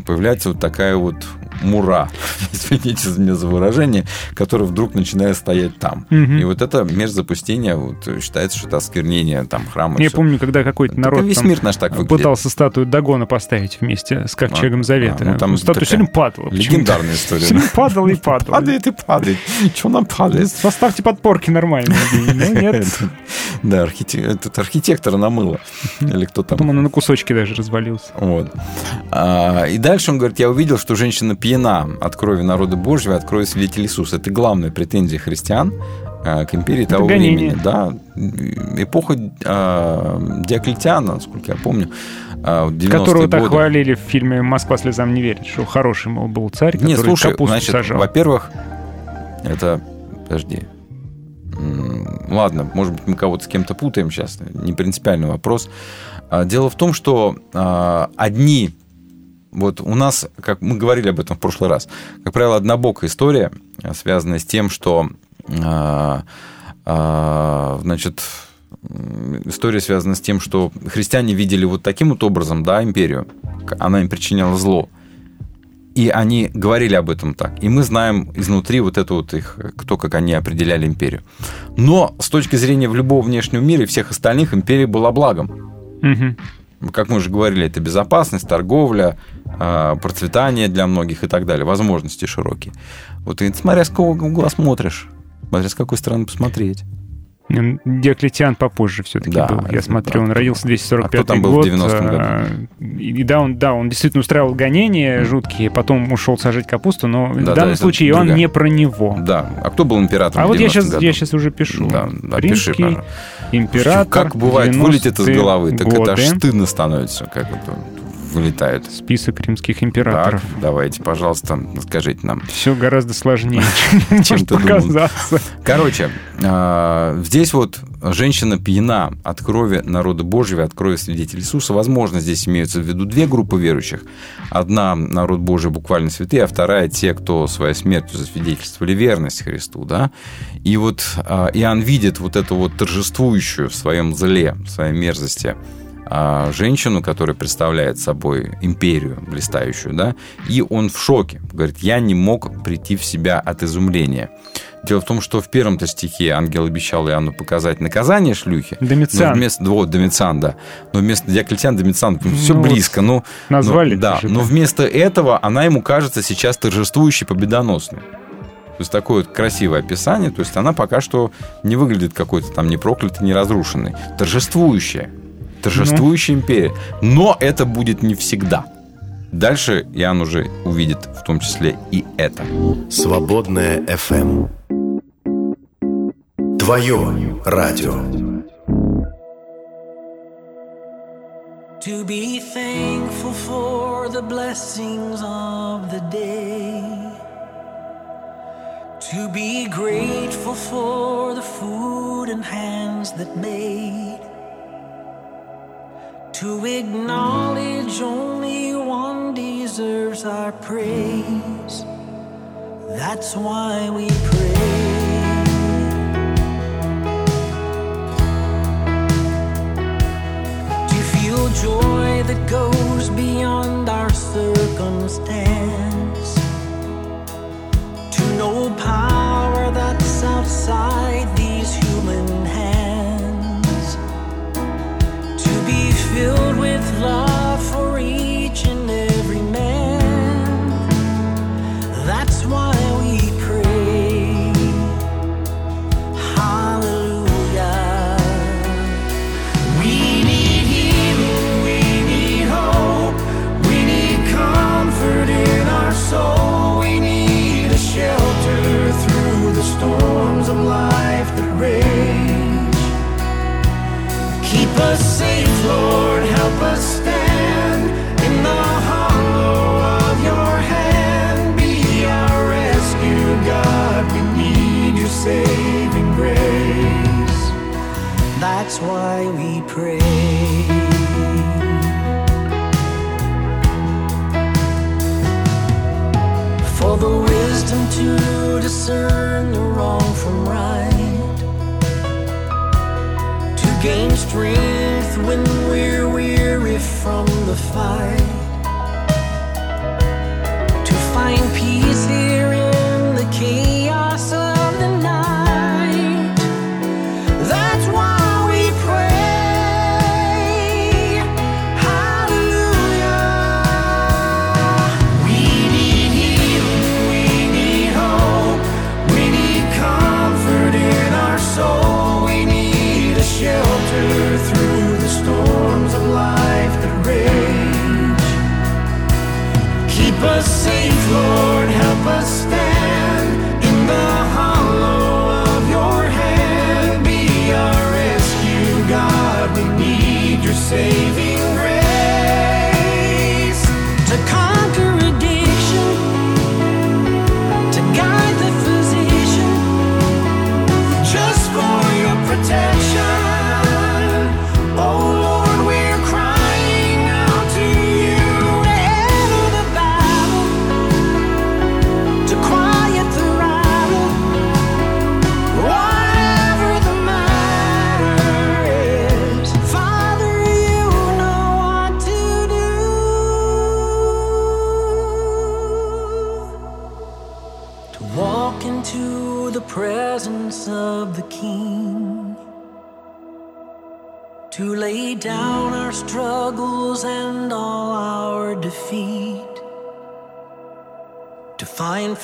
появляется вот такая вот мура, извините меня за выражение, которая вдруг начинает стоять там. Мгм. И вот это мерзость запустения вот, считается, что это осквернение там храма. Я всё. помню, когда какой-то Так народ весь там мир наш так выглядит. пытался статую Дагона поставить вместе с ковчегом Завета. а, ну, там Статуя все время падала. Легендарная история. Все падала и падала. Падает и падает. Что нам падает? Поставьте подпорки нормально. Ну, нет. Да, этот архитектора намыло. Или кто там. Потом она на кусочки даже развалился. Вот. А, и дальше он говорит, я увидел, что женщина пьяна от крови народа Божьего, от крови свидетелей Иисуса. Это главная претензия христиан а, к империи Это того гонение. времени. Да. Эпоха а, Диоклетиана, насколько я помню, в 90-е Которого так хвалили в фильме «Москва слезам не верит», что хороший, мол, был царь, который Не, слушай, капусту значит, сажал. во-первых, это... Подожди. Ладно, может быть, мы кого-то с кем-то путаем сейчас, не принципиальный вопрос. А, Дело в том, что а, одни, вот у нас, как мы говорили об этом в прошлый раз, как правило, однобокая история, связанная с тем, что, а, значит, история связана с тем, что христиане видели вот таким вот образом, да, империю, она им причиняла зло, и они говорили об этом так. И мы знаем изнутри вот это вот их, кто как они определяли империю. Но с точки зрения в любого внешнего мира и всех остальных, империя была благом. Мгм. Как мы уже говорили, это безопасность, торговля, а, процветание для многих и так далее, возможности широкие. Вот и смотря с какого угла смотришь, смотря с какой стороны посмотреть. Диоклетиан попозже все-таки Да, был. Я смотрю, он да. родился в 245 А кто там был в год. 90-м году? а, И, и да, он, да, он действительно устраивал гонения жуткие, потом ушел сажать капусту, но в Да, да, данном это случае Иоанн другая. не про него. Да. А кто был императором А в вот я 90-м сейчас, году? я сейчас уже пишу. Да, да, пиши, пожалуйста. император. Как бывает, вылетит из 90-е головы, так это аж годы. стыдно становится, как это вылетает. Список римских Так, императоров. давайте, пожалуйста, скажите нам. Все гораздо сложнее, Чем ты думал? Короче, а, здесь вот женщина пьяна от крови народа Божьего, от крови свидетелей Иисуса. Возможно, здесь имеются в виду две группы верующих. Одна народ Божий буквально святые, а вторая те, кто своей смертью засвидетельствовали верность Христу. Да? И вот а, Иоанн видит вот эту вот торжествующую в своем зле, в своей мерзости женщину, которая представляет собой империю блистающую, да, и он в шоке. Говорит, я не мог прийти в себя от изумления. Дело в том, что в первом-то стихе ангел обещал Иоанну показать наказание шлюхи. Домициан. Но вместо, вот, Домициан, да. Но вместо Диоклетиан, Домициан, все Ну вот близко. Ну, назвали ну, да, же, но вместо этого она ему кажется сейчас торжествующей, победоносной. То есть такое вот красивое описание. То есть она пока что не выглядит какой-то там не проклятой, не разрушенной. Торжествующая. Торжествующая империя. Но это будет не всегда. Дальше Иоанн уже увидит в том числе и это. Свободная FM. Твое радио. To be thankful for the blessings of the day. To be grateful for the food and hands that made. To acknowledge only one deserves our praise. That's why we pray. joy that goes beyond our circumstance,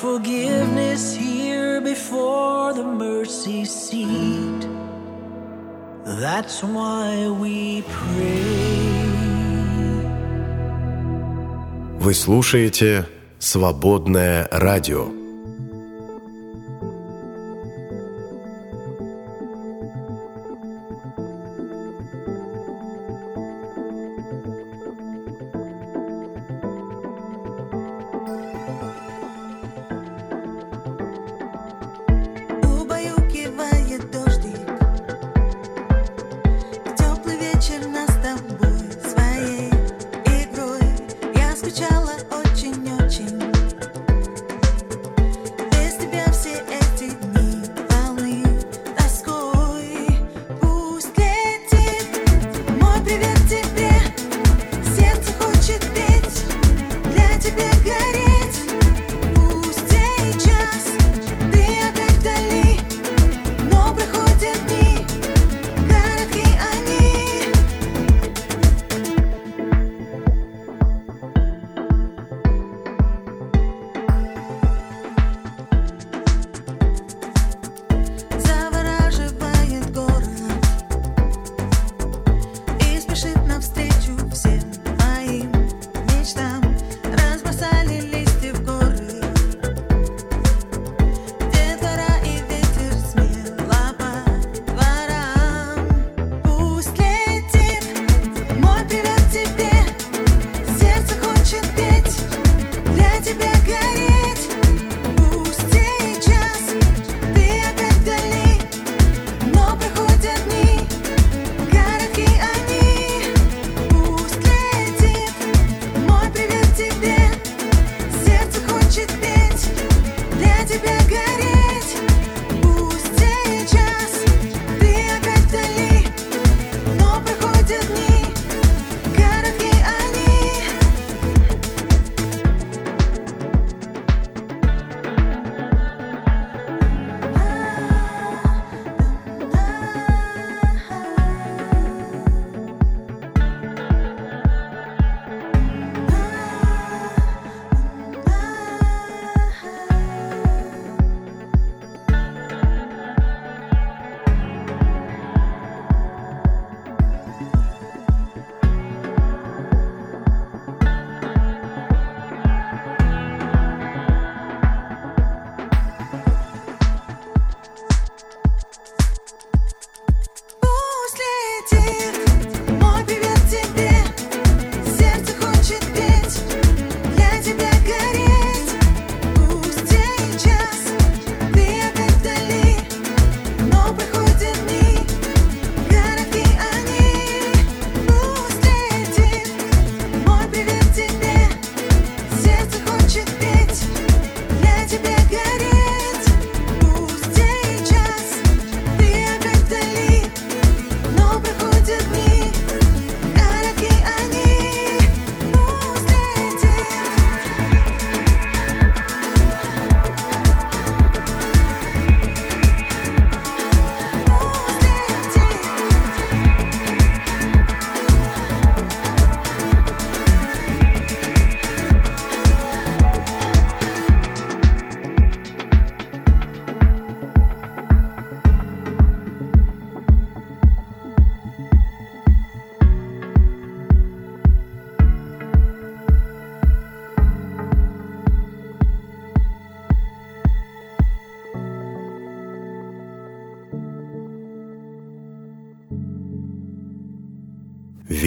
forgiveness here before the mercy seat. That's why we pray. Вы слушаете «Свободное радио».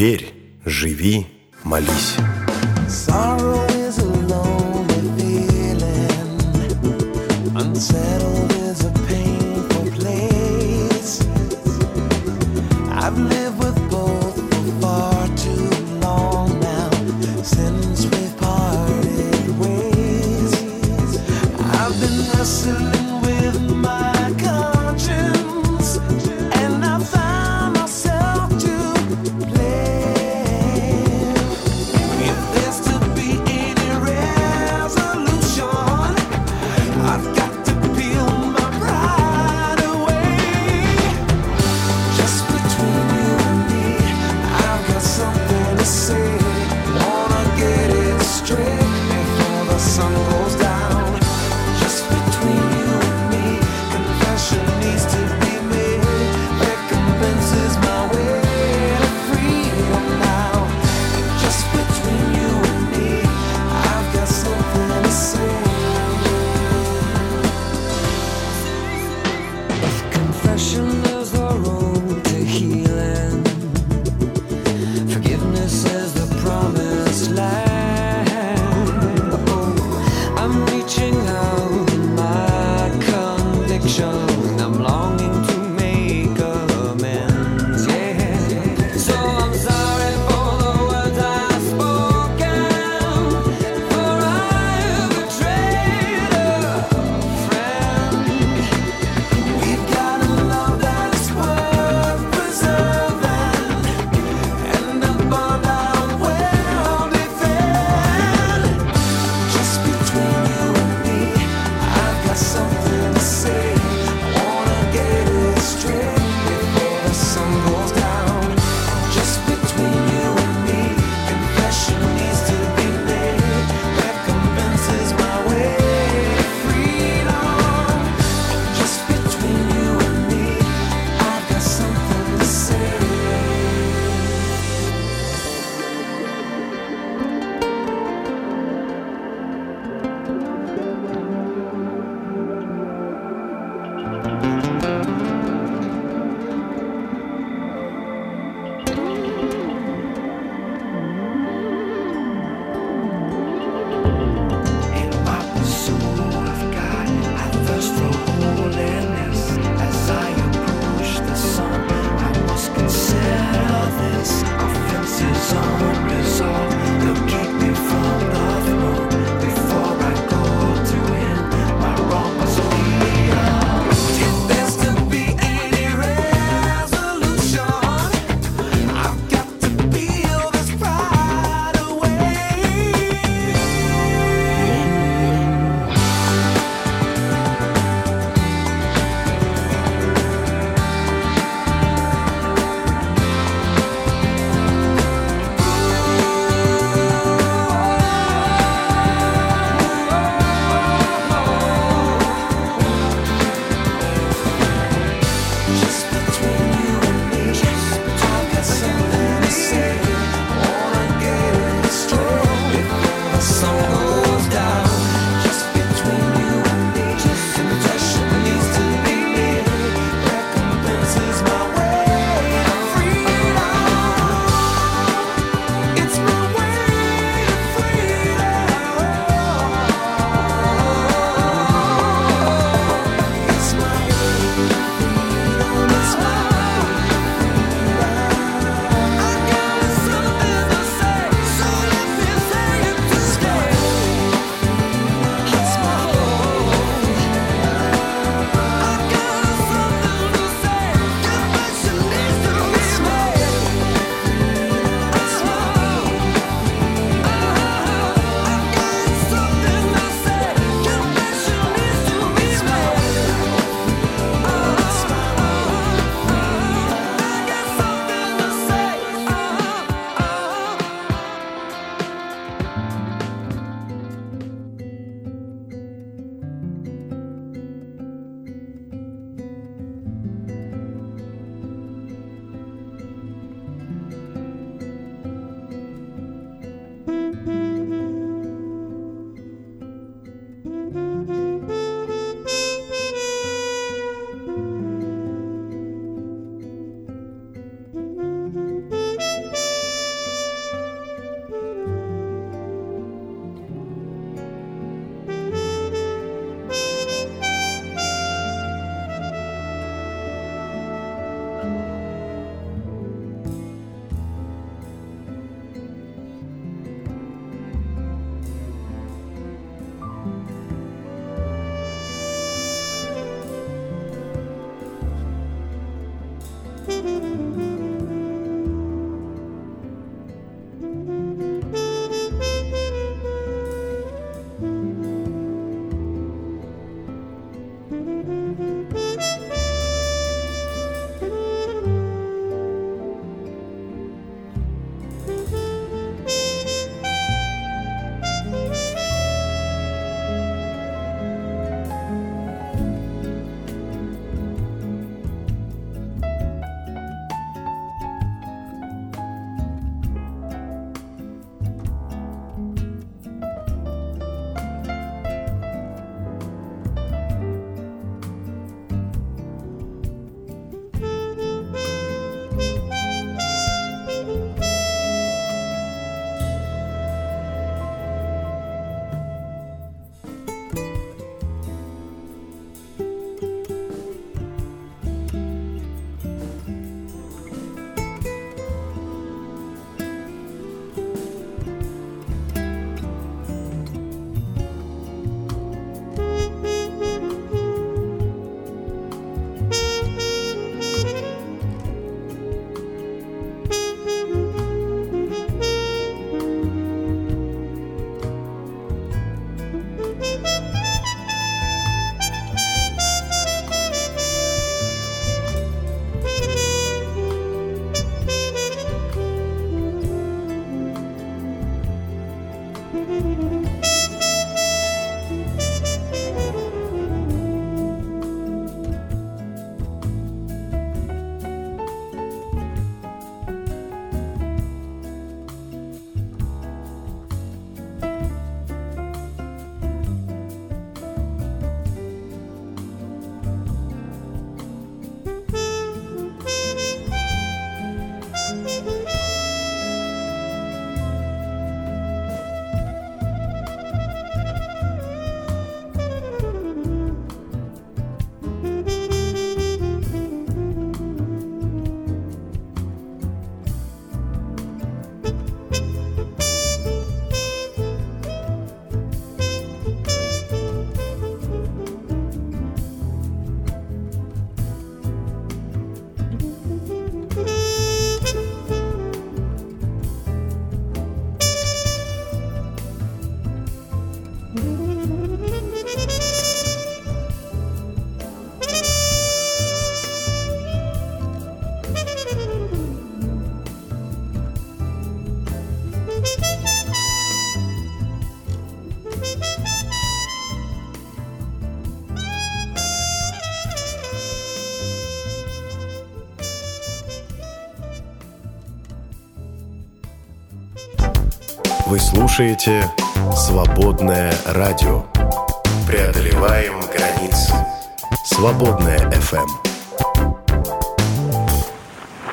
верь, живи, молись. Слушаете «Свободное радио». Преодолеваем границы. «Свободное FM.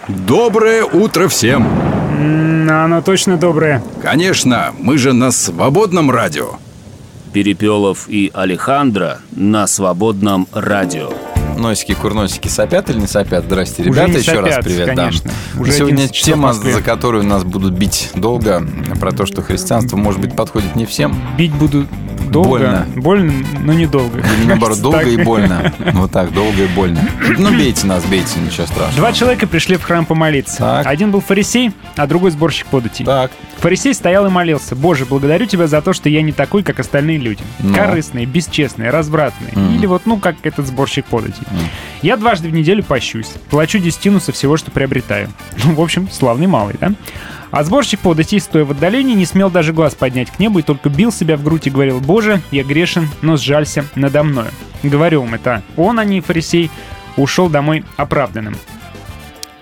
Доброе утро всем! М, Оно точно доброе. Конечно, мы же на свободном радио. Перепелов и Алехандро на свободном радио. Носики, курносики сопят или не сопят? Здрасте, Уже ребята, не еще раз сопят, привет. конечно. Да. Уже Сегодня 11 часов в тема, за которую нас будут бить долго, про то, что христианство, может быть, подходит не всем. Бить буду долго. Больно. Больно, но недолго. Или наоборот, долго так. и больно. Вот так, долго и больно. Ну, бейте нас, бейте, ничего страшного. Два человека пришли в храм помолиться. Так. Один был фарисей, а другой сборщик податей. Так, Фарисей стоял и молился. «Боже, благодарю тебя за то, что я не такой, как остальные люди. Ну. Корыстные, бесчестные, развратные. Мгм. Или вот, ну, как этот сборщик податей. Я дважды в неделю пощусь. Плачу десятину со всего, что приобретаю. Ну, в общем, славный малый, да? А сборщик податей, стоя в отдалении, не смел даже глаз поднять к небу и только бил себя в грудь и говорил, «Боже, я грешен, но сжалься надо мною». Говорю вам это. Он, а не фарисей, ушел домой оправданным.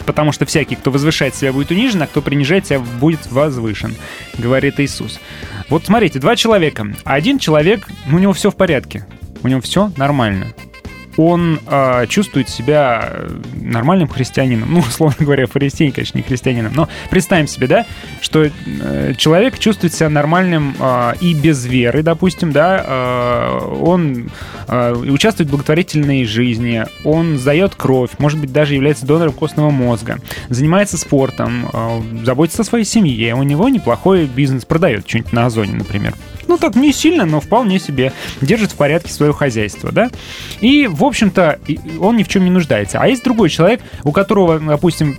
Потому что всякий, кто возвышает себя, будет унижен, а кто принижает себя, будет возвышен, говорит Иисус. Вот смотрите, два человека. Один человек, ну, у него все в порядке, у него все нормально. Он э, чувствует себя э, нормальным христианином. Ну, условно говоря, фарисей, конечно, не христианином. Но представим себе, да, что э, человек чувствует себя нормальным э, и без веры, допустим, да. э, он э, участвует в благотворительной жизни, он сдает кровь, может быть, даже является донором костного мозга, занимается спортом, э, заботится о своей семье, у него неплохой бизнес, продает что-нибудь на Озоне, например. Ну, так не сильно, но вполне себе держит в порядке свое хозяйство, да. И, в общем-то, он ни в чем не нуждается. А есть другой человек, у которого, допустим,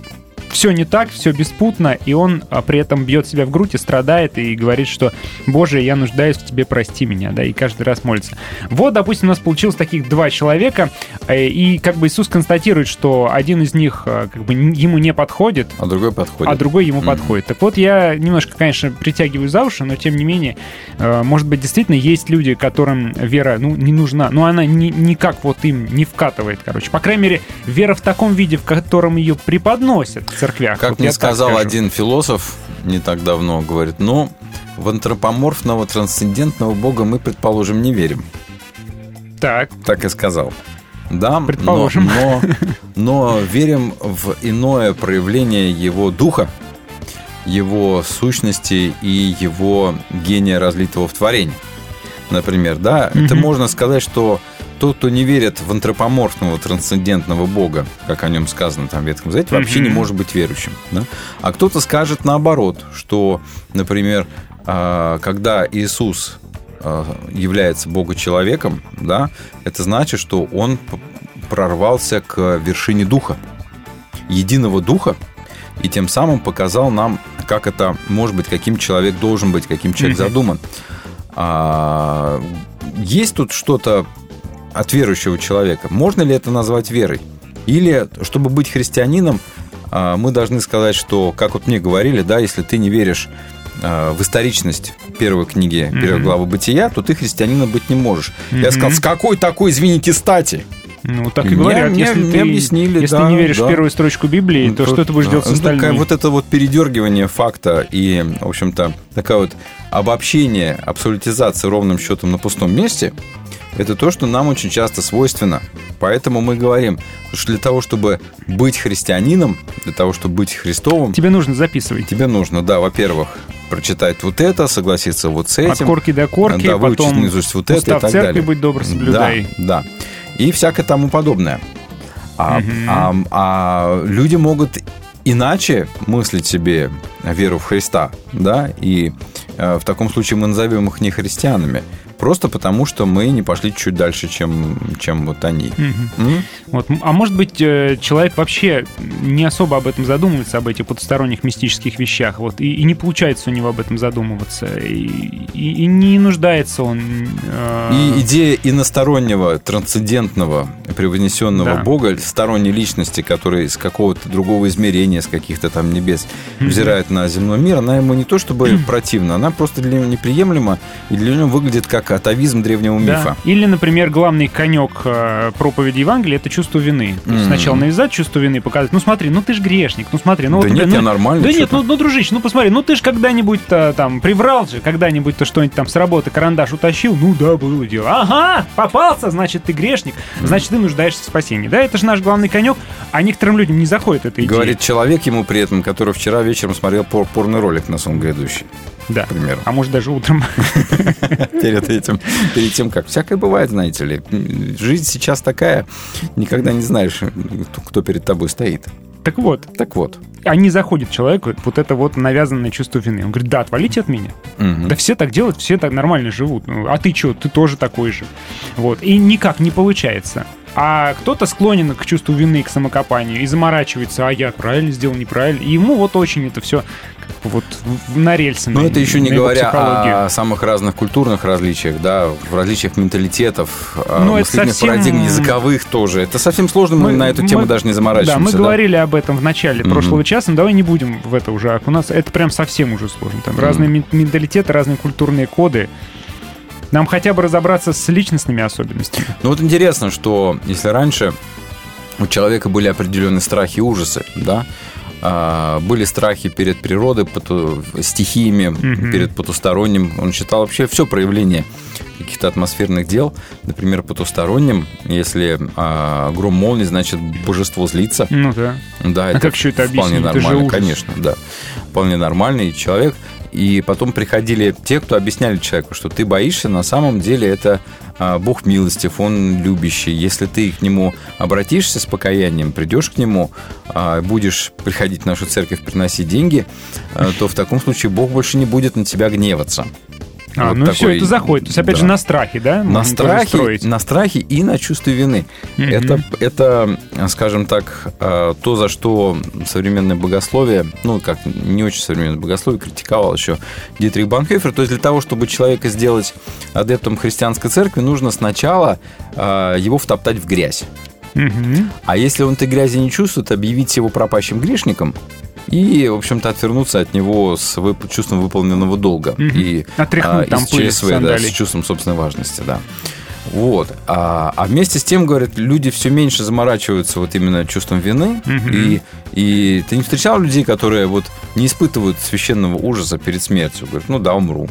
все не так, все беспутно, и он а, при этом бьет себя в грудь и страдает, и говорит, что «Боже, я нуждаюсь в тебе, прости меня», да, и каждый раз молится. Вот, допустим, у нас получилось таких два человека, э, и как бы Иисус констатирует, что один из них э, как бы ему не подходит, а другой подходит. а другой ему Мгм. подходит. Так вот, я немножко, конечно, притягиваю за уши, но тем не менее, э, может быть, действительно есть люди, которым вера, ну, не нужна, но она ни- никак вот им не вкатывает, короче. По крайней мере, вера в таком виде, в котором ее преподносят церквях. Как Вот мне сказал скажу. один философ не так давно, говорит, ну, в антропоморфного трансцендентного бога мы, предположим, не верим. Так, Так и сказал. Да, но- Предположим. Но, но верим в иное проявление его духа, его сущности и его гения, разлитого в творении. Например, да, это Мгм. можно сказать, что тот, кто не верит в антропоморфного трансцендентного бога, как о нем сказано там в Ветхом Завете, вообще не может быть верующим. да. А кто-то скажет наоборот, что, например, а, когда Иисус а, является Бога-человеком, да, это значит, что он прорвался к вершине Духа, единого Духа, и тем самым показал нам, как это может быть, каким человек должен быть, каким человек задуман. А, есть тут что-то от верующего человека? Можно ли это назвать верой? Или, чтобы быть христианином, а, мы должны сказать, что, как вот мне говорили, да, если ты не веришь а, в историчность первой книги, первой Мгм. главы Бытия, то ты христианином быть не можешь. Я Мгм. сказал, с какой такой, извините, стати? ну так и Мне- говорят, мне- если мне ты, объяснили, если да, не веришь да. в первую строчку Библии, то Тут, что ты будешь делать с ну, такая остальными? вот это вот передергивание факта и, в общем-то, такая вот обобщение, абсолютизация ровным счетом на пустом месте, это то, что нам очень часто свойственно. Поэтому мы говорим, что для того, чтобы быть христианином, для того, чтобы быть Христовым, Тебе нужно записывать. тебе нужно, да, во-первых, прочитать вот это, согласиться вот с От этим. корки до корки, да, выучить потом наизусть вот это и так церкви далее. «Будь добр, соблюдай». Да, да. И всякое тому подобное. А, Мгм. а- а люди могут иначе мыслить себе веру в Христа, да, и в таком случае мы назовем их не христианами, просто потому что мы не пошли чуть дальше, чем, чем вот они. Мгм. М? Вот. А может быть, э, человек вообще не особо об этом задумывается, об этих потусторонних мистических вещах, вот, и, и не получается у него об этом задумываться, и, и- и не нуждается он... э, И идея иностороннего, трансцендентного, превознесенного Да. Бога, сторонней личности, который из какого-то другого измерения, с каких-то там небес взирает на земной мир, она ему не то чтобы противна, она она просто для него неприемлема и для него выглядит как атовизм древнего Да. мифа. Или, например, главный конек э, проповеди Евангелия это чувство вины. То есть Мгм. Сначала навязать чувство вины, показать, ну смотри, ну ты ж грешник, ну смотри, ну Да вот, нет, ну, я нормальный, Да нет, ну, ну дружище, ну посмотри, ну ты ж когда-нибудь-то там приврал же, когда-нибудь-то что-нибудь там с работы карандаш утащил, ну да, было дело. Ага, попался, значит ты грешник, значит ты нуждаешься в спасении. Да, это же наш главный конек, а некоторым людям не заходит эта идея. Говорит человек ему при этом, который вчера вечером смотрел пор- порный ролик на сон грядущий. Да. К примеру. А может даже утром. перед этим, перед тем, как всякое бывает, знаете ли. Жизнь сейчас такая, никогда не знаешь, кто- перед тобой стоит. Так вот, Так вот. а не заходит человеку вот это вот навязанное чувство вины. Он говорит, да, отвалите от меня. Мгм. Да все так делают, все так нормально живут. Ну, а ты что, ты тоже такой же. Вот. И никак не получается. А кто-то склонен к чувству вины, к самокопанию и заморачивается, а я правильно сделал, неправильно. И ему вот очень это все вот на рельсы. Но на- это еще не говоря о самых разных культурных различиях, да, в различиях менталитетов, о Ну, это мыслительных совсем- парадигм языковых тоже. Это совсем сложно, мы, на эту тему мы- даже не заморачиваемся. Да, мы говорили об этом в начале Мгм. прошлого часа, но давай не будем в это уже. У нас это прям совсем уже сложно. Там разные мен- менталитеты, разные культурные коды. Нам хотя бы разобраться с личностными особенностями. Ну вот интересно, что если раньше у человека были определенные страхи и ужасы, да, а, были страхи перед природой, поту- стихиями, Мгм. перед потусторонним. Он считал вообще все проявление каких-то атмосферных дел, например, потусторонним, если а, гром молнии, значит, божество злится. Ну да. Да, А это как ещё это вполне объяснить? Это нормально, ужас. конечно, да. Вполне нормальный человек. И потом приходили те, кто объясняли человеку, что ты боишься, на самом деле это а, Бог милостив, Он любящий. Если ты к Нему обратишься с покаянием, придешь к Нему, а, будешь приходить в нашу церковь, приносить деньги, а, то в таком случае Бог больше не будет на тебя гневаться. А, Вот ну все, такой- это заходит. То есть, опять да. же, на страхе, да? На можно страхе, на страхе и на чувстве вины. Мгм. Это, это, скажем так, э, то, за что современное богословие, ну, как не очень современное богословие, критиковал еще Дитрих Банхёфер. То есть для того, чтобы человека сделать адептом христианской церкви, нужно сначала э, его втоптать в грязь. Мгм. А если он этой грязи не чувствует, объявить его пропащим грешником и, в общем-то, отвернуться от него с вып- чувством выполненного долга. Мгм. И, Отряхнуть а, там пыль ЧСВ, да, с чувством собственной важности, да. Вот. А, а вместе с тем, говорят, люди все меньше заморачиваются вот именно чувством вины. Мгм. И, и ты не встречал людей, которые вот не испытывают священного ужаса перед смертью? Говорят, ну да, умру.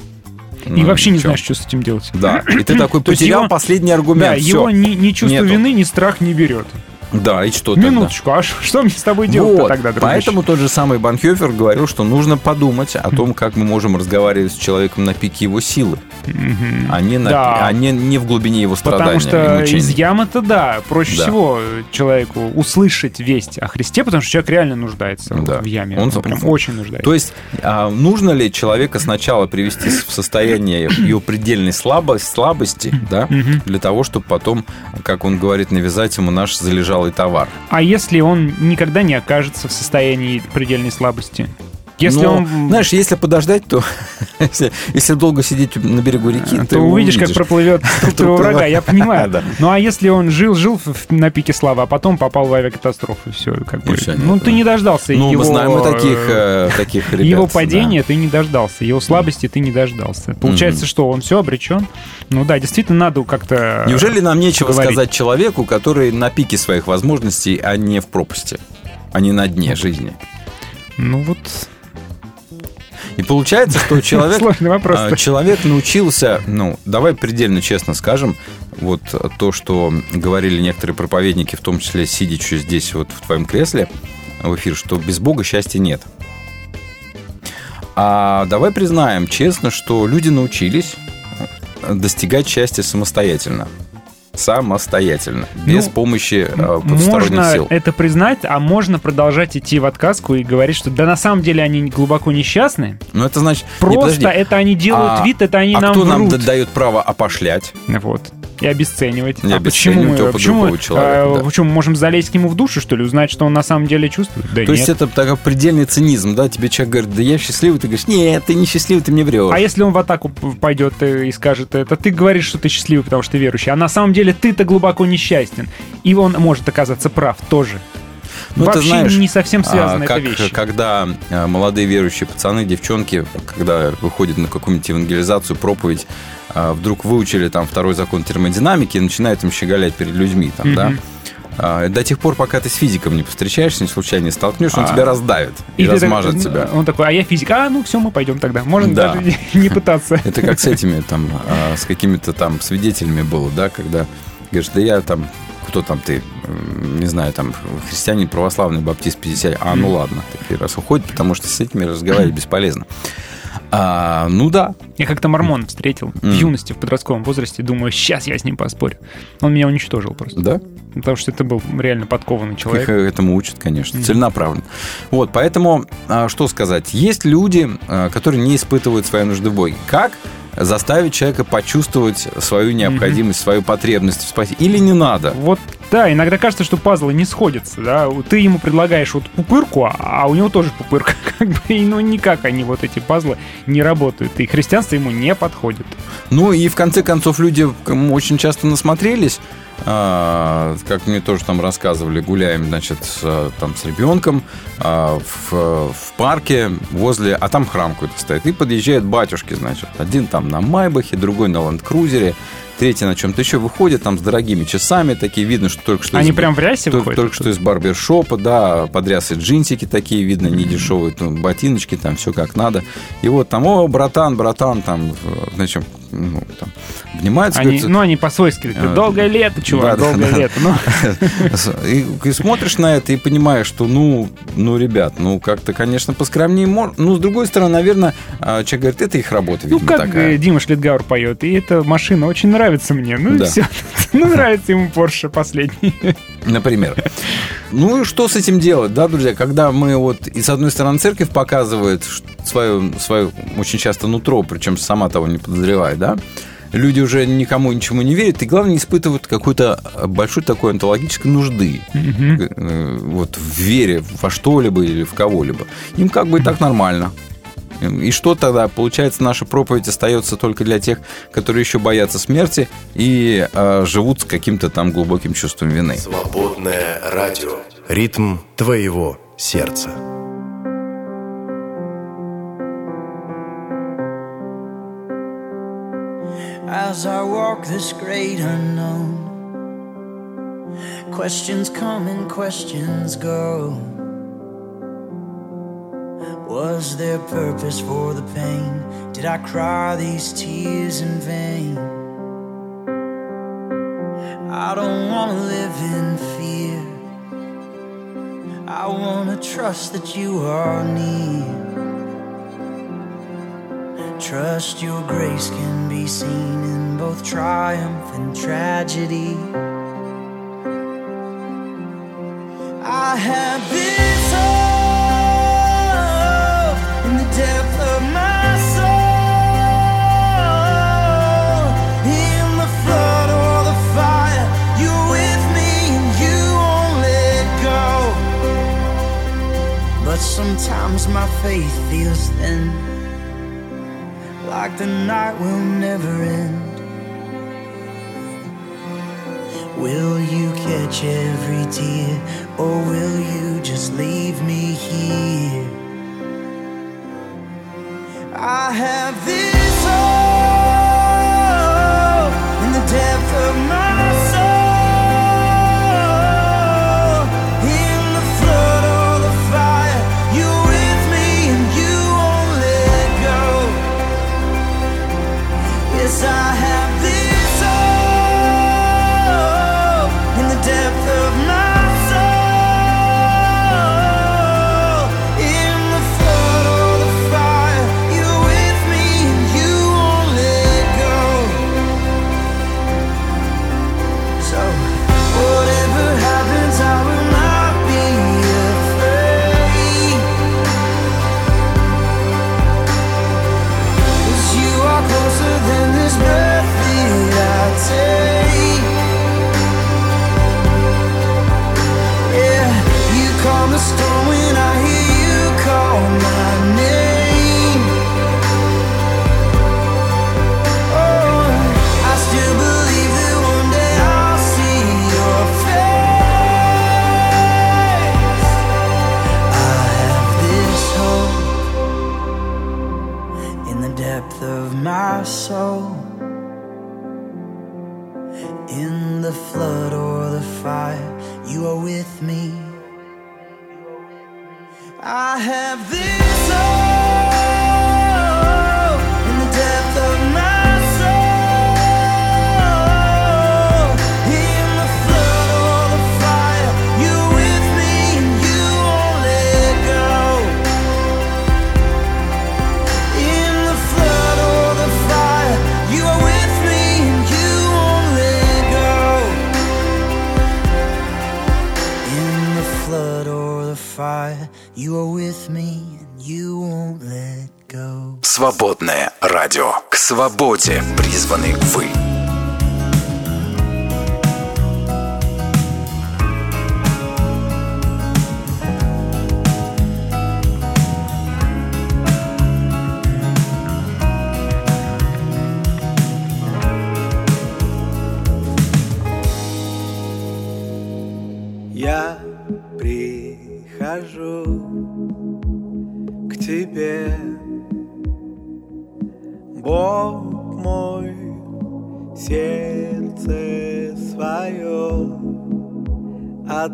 И Ну, вообще не чё? знаешь, что с этим делать. Да, и ты такой потерял его- последний аргумент. Да, всё. его ни, ни чувство Нету. вины, ни страх не берет. Да, и что тогда? Минуточку, а ш- что мне с тобой делать Вот, тогда, дружище? Поэтому тот же самый Банхёфер говорил, что нужно подумать о том, как мы можем разговаривать с человеком на пике его силы, Мгм. а не, на, Да. а не, не в глубине его страдания Потому что и мучений. из ямы-то да, проще Да. всего человеку услышать весть о Христе, потому что человек реально нуждается Да. в яме. Он- Он, прям очень нуждается. То есть а, нужно ли человека сначала привести в состояние его предельной слабости, слабости да, для того, чтобы потом, как он говорит, навязать ему наш залежалый товар? А если он никогда не окажется в состоянии предельной слабости? Если Но, он... знаешь, если подождать, то если, если долго сидеть на берегу реки, то ты его увидишь, как увидишь. проплывет Труп врага, я понимаю. Да. Ну а если он жил-жил на пике славы, а потом попал в авиакатастрофу, все, как бы. всё, ну нет, ты да. не дождался Ну, его... мы знаем и таких, э, э, таких ребят. Его да. падения ты не дождался, его слабости ты не дождался. Получается, что он все обречен. Ну да, действительно, надо как-то. Неужели нам нечего поговорить. сказать человеку, который на пике своих возможностей, а не в пропасти, а не на дне жизни? Ну вот. И получается, что человек, Сложный вопрос. а, человек научился, ну, давай предельно честно скажем, вот то, что говорили некоторые проповедники, в том числе сидячи здесь вот в твоем кресле в эфир, что без Бога счастья нет. А давай признаем честно, что люди научились достигать счастья самостоятельно. Самостоятельно, без Ну, помощи э, Можно сил. это признать, а можно продолжать идти в отказку и говорить, что да на самом деле они глубоко несчастны. Ну, это значит... не, Просто подожди. это они делают А- вид, это они а нам кто нам врут. д- дает право опошлять? Вот. И обесценивать. И а почему мы, почему, человека, а, да. почему мы можем залезть к нему в душу, что ли, узнать, что он на самом деле чувствует? Да То нет. есть это такой предельный цинизм, да? Тебе человек говорит, да я счастливый, ты говоришь, нет, ты не счастливый, ты мне врешь. А если он в атаку пойдет э, и скажет, это ты говоришь, что ты счастливый, потому что ты верующий, а на самом деле ты-то глубоко несчастен. И он может оказаться прав тоже. Ну, Вообще ты знаешь, не совсем связаны а, это как, вещи. Когда а, молодые верующие пацаны, девчонки, когда выходят на какую-нибудь евангелизацию, проповедь, вдруг выучили там второй закон термодинамики и начинают им щеголять перед людьми, там, да? Мгм. А, До тех пор, пока ты с физиком не повстречаешься, не случайно не столкнешься, он А. тебя раздавит и, так- размажет тебя. Он такой, а я физик. А, ну все, мы пойдем тогда. Можно Да. даже не- пытаться. Это как с этими там, а, с какими-то там свидетелями было, да, когда говоришь, да я там, кто там ты, не знаю, там, христианин, православный, баптист, 50, а, ну ладно, такие раз уходит, потому что с этими разговаривать бесполезно. А, ну да, Я как-то мормона встретил в М. юности, в подростковом возрасте. Думаю, сейчас я с ним поспорю. Он меня уничтожил просто. да, Потому что это был реально подкованный их человек. этому учат, конечно, Мгм. целенаправленно. Вот, поэтому, а, что сказать, есть люди, а, которые не испытывают своей нужды в Боге. Как заставить человека почувствовать свою необходимость, свою потребность в спасении? Или не надо? Вот, да, иногда кажется, что пазлы не сходятся, да. Ты ему предлагаешь вот пупырку, а- а у него тоже пупырка. Как бы, и, ну, никак они, вот эти пазлы, не работают. И христианство ему не подходит. Ну и в конце концов люди очень часто насмотрелись, как мне тоже там рассказывали, гуляем, значит, а, там с ребенком а, в, в парке возле, а там храм какой-то стоит, и подъезжают батюшки, значит, один там на Майбахе, другой на Ландкрузере, третий на чем-то еще выходит, там с дорогими часами такие, видно, что только что... Они из- прям в рясе только, выходят? только что из барбершопа, да, подрясы джинсики такие, видно, не дешевые, ну, ботиночки, там все как надо. И вот там, о, братан, братан, там, э, значит, ну, там, обнимаются. Они, ну, они по-свойски говорят, А, долгое лето, чувак, да, долгое да. лето. Ну, и, и смотришь на это и понимаешь, что, ну, ну, ребят, ну, как-то, конечно, поскромнее. мор- Ну, с другой стороны, наверное, а, человек говорит, это их работа, ну видимо, как такая. э, Дима Шлитгауэр поет, и эта машина очень нравится мне. Ну, и Да. все. Ну, нравится ему Порше последний. Например. Ну и что с этим делать, да, друзья? Когда мы вот, и с одной стороны, церковь показывает свое, свое очень часто нутро, причем сама того не подозревая, да, люди уже никому ничему не верят, и главное, не испытывают какой-то большой такой онтологической нужды э, вот в вере во что-либо или в кого-либо. Им как бы и так нормально. И что тогда? Получается, наша проповедь остается только для тех, которые еще боятся смерти и э, живут с каким-то там глубоким чувством вины. Свободное радио. Ритм твоего сердца. As I walk this great unknown, questions come and questions go. Was there purpose for the pain? Did I cry these tears in vain? I don't want to live in fear. I want to trust that you are near. Trust your grace can be seen in both triumph and tragedy. I have this sometimes my faith feels thin like the night will never end. Will you catch every tear, or will you just leave me here? I have this Свободное радио. К свободе призваны вы.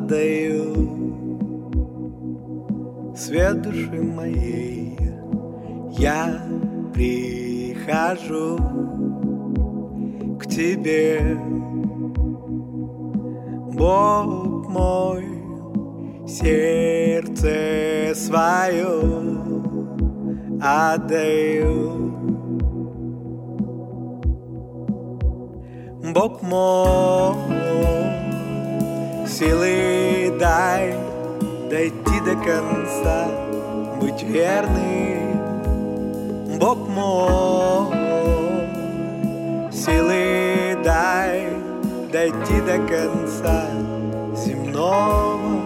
отдаю Свет души моей я прихожу к тебе Бог мой, сердце свое отдаю. Бог мой, силы дай дойти до конца, быть верным, Бог мой. Силы дай дойти до конца земного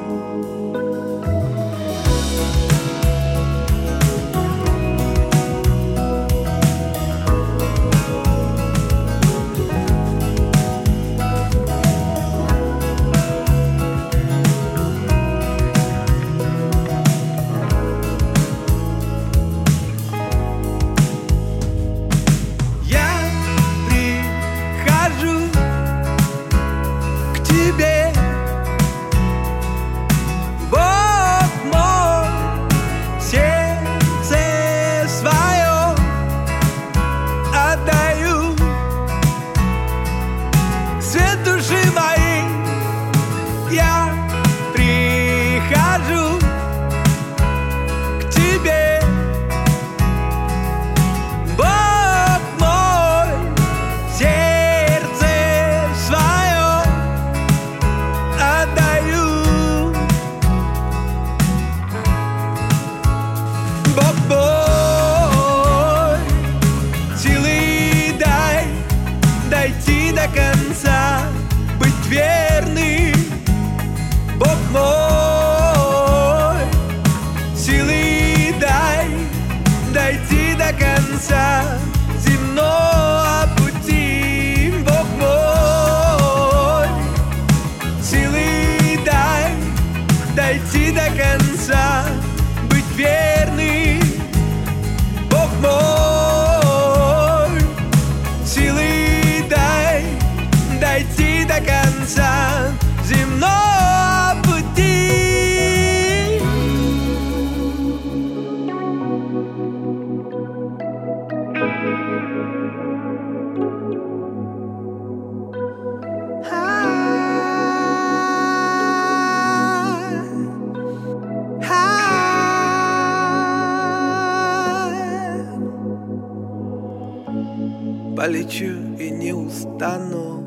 стану,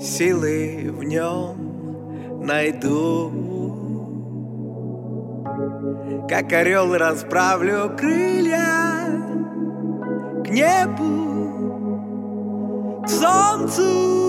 силы в нем найду. Как орел расправлю крылья к небу, к солнцу.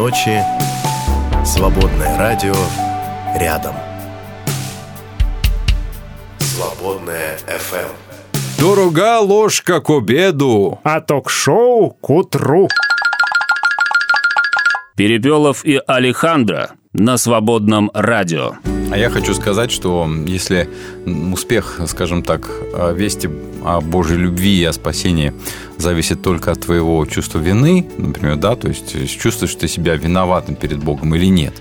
Ночи Свободное радио рядом. Свободное FM. Дорога ложка к обеду. А ток-шоу к утру. Перепелов и Алехандро на свободном радио. А я хочу сказать, что если успех, скажем так, о вести о Божьей любви и о спасении зависит только от твоего чувства вины, например, да, то есть чувствуешь ты себя виноватым перед Богом или нет,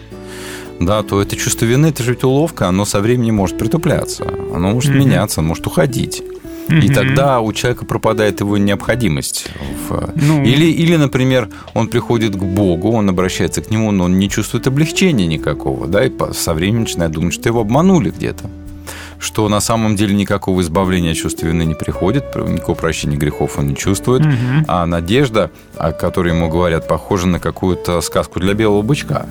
да, то это чувство вины, это же ведь уловка, оно со временем может притупляться, оно может Мгм. меняться, оно может уходить. И тогда у человека пропадает его необходимость. в- Ну. Или, или, например, он приходит к Богу, он обращается к Нему, но он не чувствует облегчения никакого, да, и со временем начинает думать, что его обманули где-то. Что на самом деле никакого избавления от чувства вины не приходит, никакого прощения грехов он не чувствует, Мгм. а надежда, о которой ему говорят, похожа на какую-то сказку для белого бычка.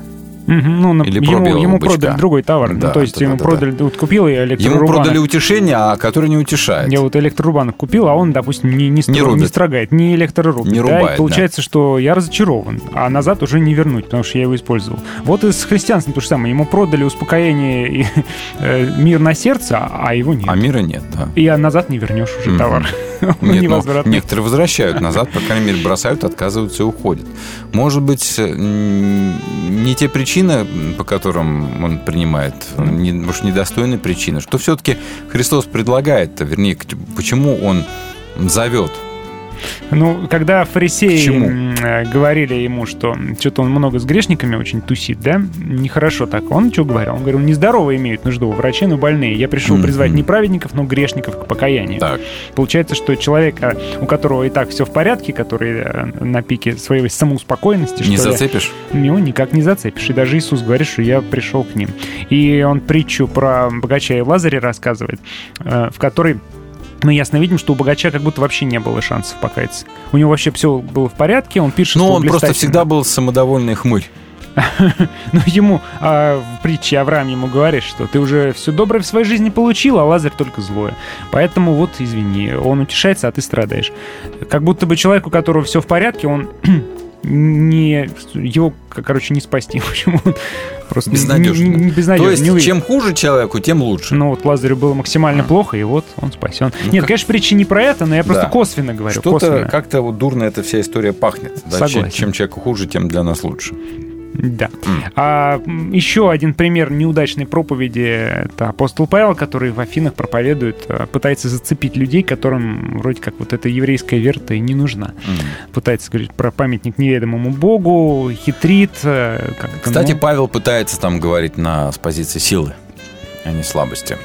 Ну, на- Или ему, ему бычка. продали другой товар. Ну, Да, то есть да, ему да, продали, вот купил я Ему электрорубанок. продали утешение, а который не утешает. Я вот электрорубанок купил, а он, допустим, не, не, стро- Не рубит. не строгает, не электрорубит. Не да, рубает, и получается, что я разочарован, а назад уже не вернуть, потому что я его использовал. Вот и с христианством то же самое. Ему продали успокоение и э, мир на сердце, а его нет. А мира нет, да. И назад не вернешь уже Мгм. товар. Нет, ну, невозвратный. некоторые возвращают назад, по крайней мере, бросают, отказываются и уходят. Может быть, э, не те причины, по которым он принимает, не, может, недостойные причины, что все-таки Христос предлагает, вернее, почему он зовет Ну, когда фарисеи э, говорили ему, что что-то он много с грешниками очень тусит, да, нехорошо так, он что говорил? Он говорил, нездоровые имеют нужду у врачей, но больные. Я пришел Мгм. призвать не праведников, но грешников к покаянию. Так. Получается, что человек, э, у которого и так все в порядке, который э, на пике своей самоуспокоенности, Не что ли, зацепишь? его никак не зацепишь. И даже Иисус говорит, что я пришел к ним. И он притчу про богача и Лазаря рассказывает, в которой мы ясно видим, что у богача как будто вообще не было шансов покаяться. У него вообще все было в порядке, он пишет, Ну, что он просто всегда был самодовольный хмырь. Ну, ему а, в притче Авраам ему говорит, что ты уже все доброе в своей жизни получил, а Лазарь только злое. Поэтому вот, извини, он утешается, а ты страдаешь. Как будто бы человек, у которого все в порядке, он не его, короче, не спасти. Почему? Просто Безнадежно. Не, не- безнадежно, То есть, не чем хуже человеку, тем лучше. Ну вот Лазарю было максимально плохо, и вот он спасен. Нет, конечно, притча не про это, но я просто Да. косвенно говорю. Что-то косвенно. как-то вот дурно эта вся история пахнет. Да? Чем, Согласен. чем человеку хуже, тем для нас лучше. Да. А еще один пример неудачной проповеди это апостол Павел, который в Афинах проповедует, э, пытается зацепить людей, которым вроде как вот эта еврейская вера-то и не нужна. Пытается говорить про памятник неведомому Богу, хитрит. э, как-то, Кстати, ну, Павел пытается там говорить на, с позиции силы, а не слабости.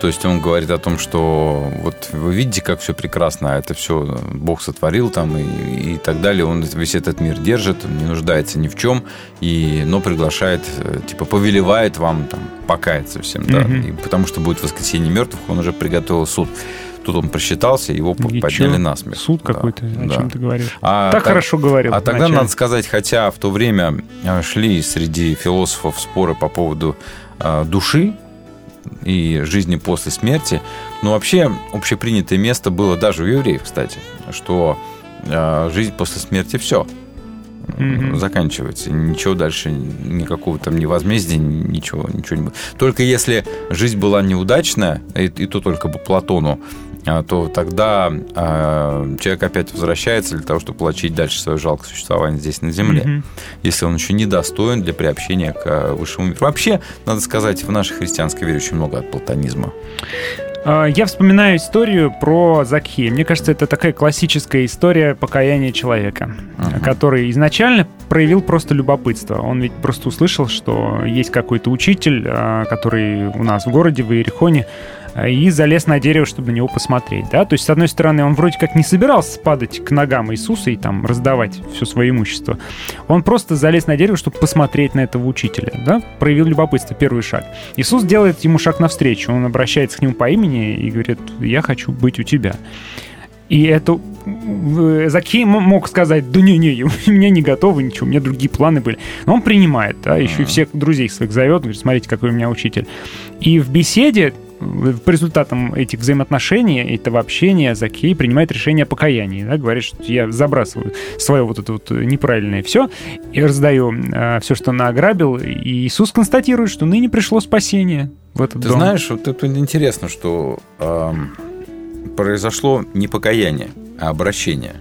То есть он говорит о том, что вот вы видите, как все прекрасно, а это все Бог сотворил там и, и так далее. Он весь этот мир держит, не нуждается ни в чем, и, но приглашает, э, типа повелевает вам там покаяться всем. Да, Мгм. и потому что будет воскресенье мертвых, он уже приготовил суд. Тут он просчитался, его И подняли чё? на смерть. Суд какой-то, о да. чем ты говоришь. А так, хорошо говорил. А тогда вначале. надо сказать, хотя в то время э, шли среди философов споры по поводу э, души и жизни после смерти, но вообще общепринятое место было даже у евреев, кстати, что э, жизнь после смерти все Мгм. заканчивается. Ничего дальше, никакого там ни возмездия, ничего, ничего не будет. Только если жизнь была неудачная, и, и то только по Платону, то тогда а, человек опять возвращается для того, чтобы получить дальше свое жалкое существование здесь на Земле. Мгм. Если он еще не достоин для приобщения к а, высшему миру. Вообще, надо сказать, в нашей христианской вере очень много от платонизма. А, Я вспоминаю историю про Закхея. Мне кажется, это такая классическая история покаяния человека, который изначально проявил просто любопытство. Он ведь просто услышал, что есть какой-то учитель, а, который у нас в городе, в Иерихоне, и залез на дерево, чтобы на него посмотреть, да, то есть, с одной стороны, он вроде как не собирался падать к ногам Иисуса и там раздавать все свое имущество, он просто залез на дерево, чтобы посмотреть на этого учителя, да, проявил любопытство, первый шаг. Иисус делает ему шаг навстречу, он обращается к нему по имени и говорит, я хочу быть у тебя. И это э, Закей мог сказать, да не-не, у меня не готово ничего, у меня другие планы были. Но он принимает, да, еще и всех друзей своих зовет, говорит, смотрите, какой у меня учитель. И в беседе э, по результатам этих взаимоотношений, этого общения, Закей принимает решение о покаянии, да, говорит, что я забрасываю свое вот это вот неправильное все и раздаю все, что награбил, и Иисус констатирует, что ныне пришло спасение в этот Ты дом. знаешь, вот это интересно, что эм, произошло не покаяние, а обращение.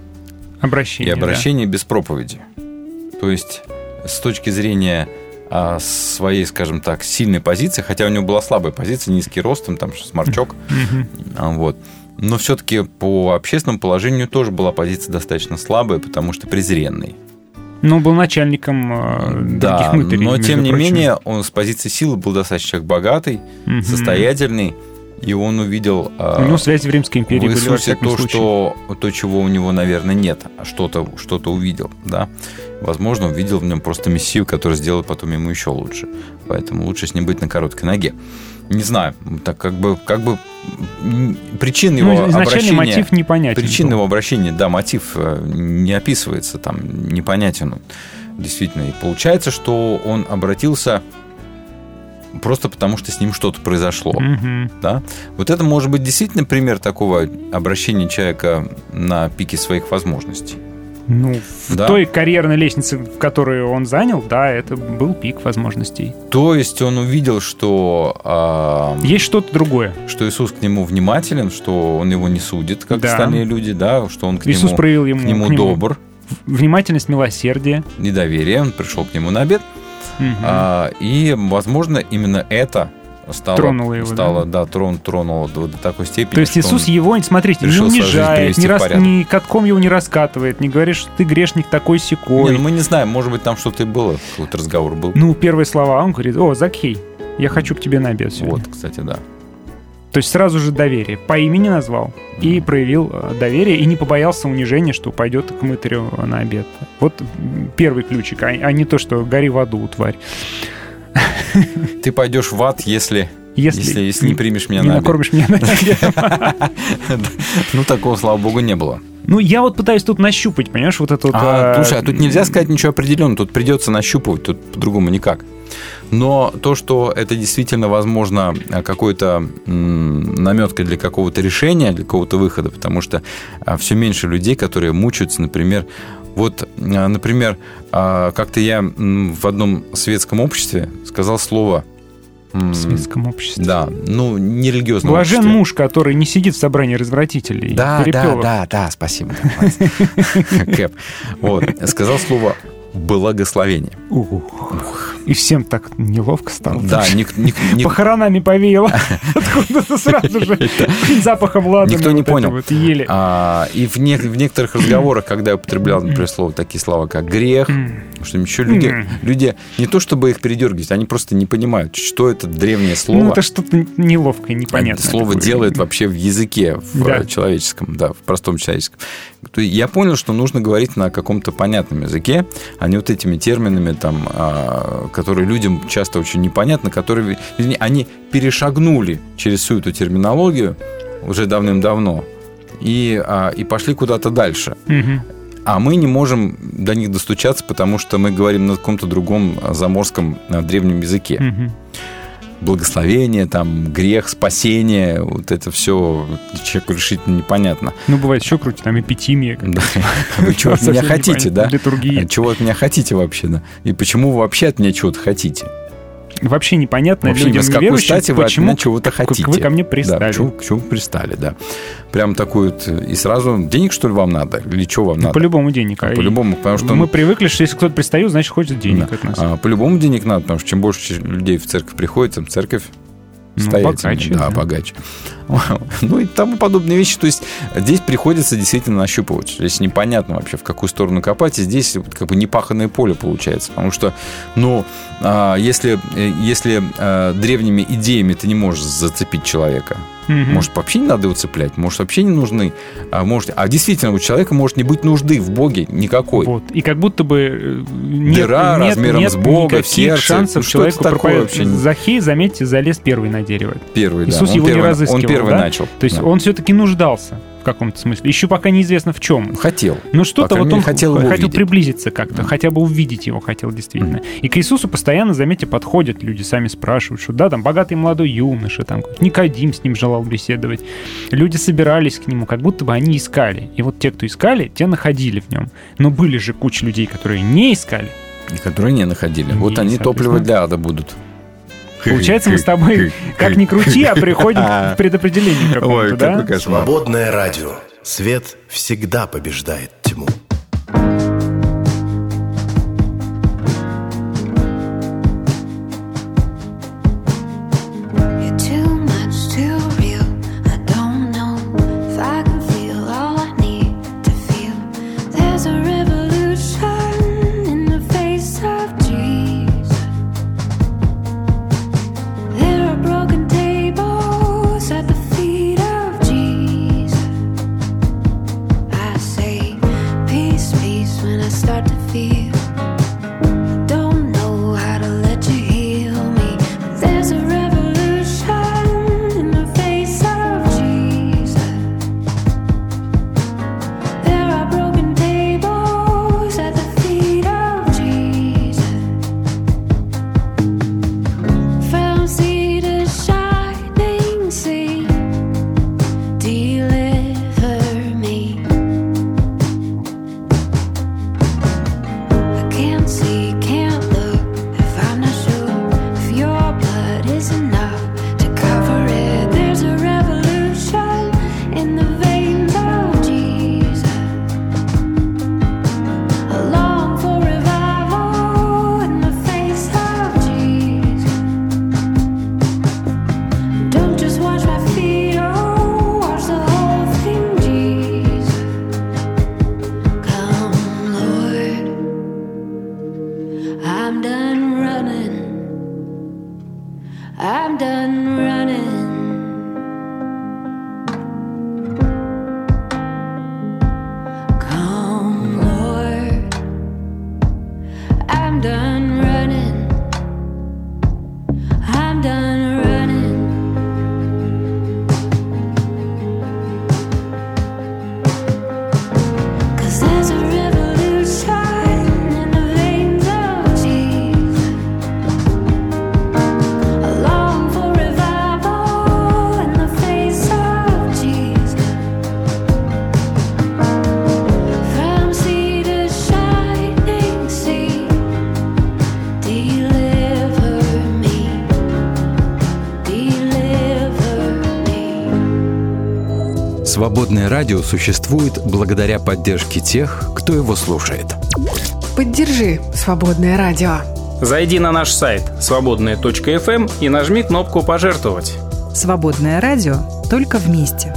Обращение, И да. обращение без проповеди. То есть, с точки зрения а, своей, скажем так, сильной позиции, хотя у него была слабая позиция, низкий рост, там, там сморчок, а, вот. Но все-таки по общественному положению тоже была позиция достаточно слабая, потому что презренный. Ну, был начальником э, Да, других мытарей, но тем не прочим. менее он с позиции силы был достаточно человек богатый, Мгм. состоятельный, и он увидел а, У него связи в Римской империи в были, во то, случае. что, то, чего у него, наверное, нет, а что-то что увидел, да. Возможно, увидел в нем просто мессию, который сделает потом ему еще лучше. Поэтому лучше с ним быть на короткой ноге. Не знаю, так как бы, как бы м, причина Ну, его изначальный обращения... мотив непонятен Причина был. его обращения, да, мотив э, не описывается, там непонятен он. Действительно. И получается, что он обратился просто потому, что с ним что-то произошло. Мгм. Да? Вот это может быть действительно пример такого обращения человека на пике своих возможностей. Ну, в Да. той карьерной лестнице, которую он занял, да, это был пик возможностей. То есть он увидел, что, а, Есть что-то другое. что Иисус к нему внимателен, что он его не судит, как Да. остальные люди, да, что он к Иисус нему, проявил ему, к нему к нему добр, внимательность, милосердие. недоверие, он пришел к нему на обед. Мгм. А, и, возможно, именно это стало, Тронуло его, стало, да, трон, тронуло до, до такой степени. То есть Иисус его, смотрите, не унижает, раз, порядок. ни катком его не раскатывает, не говорит, что ты грешник такой Не, секой. ну мы не знаем, может быть, там что-то и было, какой-то разговор был. Ну, первые слова, он говорит, о, Закхей, я хочу к тебе на обед сегодня. вот, кстати, да. То есть сразу же доверие. По имени назвал и проявил э, доверие, и не побоялся унижения, что пойдет к мытарю на обед. Вот первый ключик, а, а не то, что гори в аду, тварь. Ты пойдешь в ад, если, Если, если, если, не примешь меня не на обед. накормишь меня на. Ну, такого, слава богу, не было. Ну, я вот пытаюсь тут нащупать, понимаешь, вот это вот... А, а, слушай, а тут нельзя сказать ничего определенного, тут придется нащупывать, тут по-другому никак. Но то, что это действительно, возможно, какой-то наметкой для какого-то решения, для какого-то выхода, потому что все меньше людей, которые мучаются, например, вот, а, например, а, как-то я в одном светском обществе сказал слово... В светском обществе. Да, ну, нерелигиозном Блажен обществе. муж, который не сидит в собрании развратителей. Да, да, да, да, спасибо. Кэп. Вот, сказал слово благословение. Ух. И всем так неловко стало. Да, ник- ник- ник- Похоронами повеяло. Откуда-то сразу же запахом ладана. Никто не это понял. Вот ели. А, и в, не- в некоторых разговорах, когда я употреблял, например, слово, такие слова, как грех, что еще люди, люди не то чтобы их передергивать, они просто не понимают, что это древнее слово. Ну, это что-то неловкое, непонятное. слово такое. делает вообще в языке, в Да. человеческом, да, в простом человеческом. Я понял, что нужно говорить на каком-то понятном языке, а не вот этими терминами, там, а, которые людям часто очень непонятны, которые они перешагнули через всю эту терминологию уже давным-давно и, а, и пошли куда-то дальше. Мгм. А мы не можем до них достучаться, потому что мы говорим на каком-то другом а, заморском а, древнем языке Мгм. Благословение, там, грех, спасение, вот это все человеку решительно непонятно. Ну, бывает еще круче, там эпитимия. Да. Вы чего от меня хотите, да? А Чего от меня хотите вообще, да? И почему вы вообще от меня чего-то хотите? Вообще непонятно Вообще, людям с какой неверующим, вы от почему меня чего-то как хотите? вы ко мне Да, пристали. почему, к чему вы пристали, да. Прям такой вот, и сразу, денег, что ли, вам надо? Или что вам Ну, надо? По-любому денег. а По-любому, потому что... Мы привыкли, что если кто-то пристает, значит, хочет денег Да. от нас. А, по-любому денег надо, потому что чем больше людей в церковь приходит, тем церковь Ну, состоятельнее. богаче, да, да. богаче. Ну и тому подобные вещи. То есть здесь приходится действительно нащупывать. Здесь непонятно вообще, в какую сторону копать. И здесь как бы непаханное поле получается. Потому что, ну, а, если, э, если э, древними идеями ты не можешь зацепить человека, Мгм. может, вообще не надо его цеплять, может, вообще не нужны. А, может, а действительно, у человека может не быть нужды в Боге никакой. Вот. И как будто бы э, нет, Дыра нет, размером нет с Бога в сердце. шансов Ну, человеку такое вообще? Захей, заметьте, залез первый на дерево. Первый, да. Иисус Он его не первый- разыскивал. Он первый да? начал. То есть да. он все-таки нуждался каком-то смысле. Еще пока неизвестно в чем. Хотел. Но что-то крайней вот он хотел увидеть. приблизиться как-то, хотя бы увидеть его хотел действительно. И к Иисусу постоянно, заметьте, подходят люди, сами спрашивают, что да, там богатый молодой юноша, там Никодим с ним желал беседовать. Люди собирались к нему, как будто бы они искали. И вот те, кто искали, те находили в нем. Но были же куча людей, которые не искали. И которые не находили. вот И, они топливо для ада будут. Получается, мы с тобой, как ни крути, а приходим к предопределению какому-то, да? Свободное радио. Свет всегда побеждает тьму. Радио существует благодаря поддержке тех, кто его слушает. Поддержи «Свободное радио». Зайди на наш сайт свободная.фм и нажми кнопку «Пожертвовать». «Свободное радио» только вместе.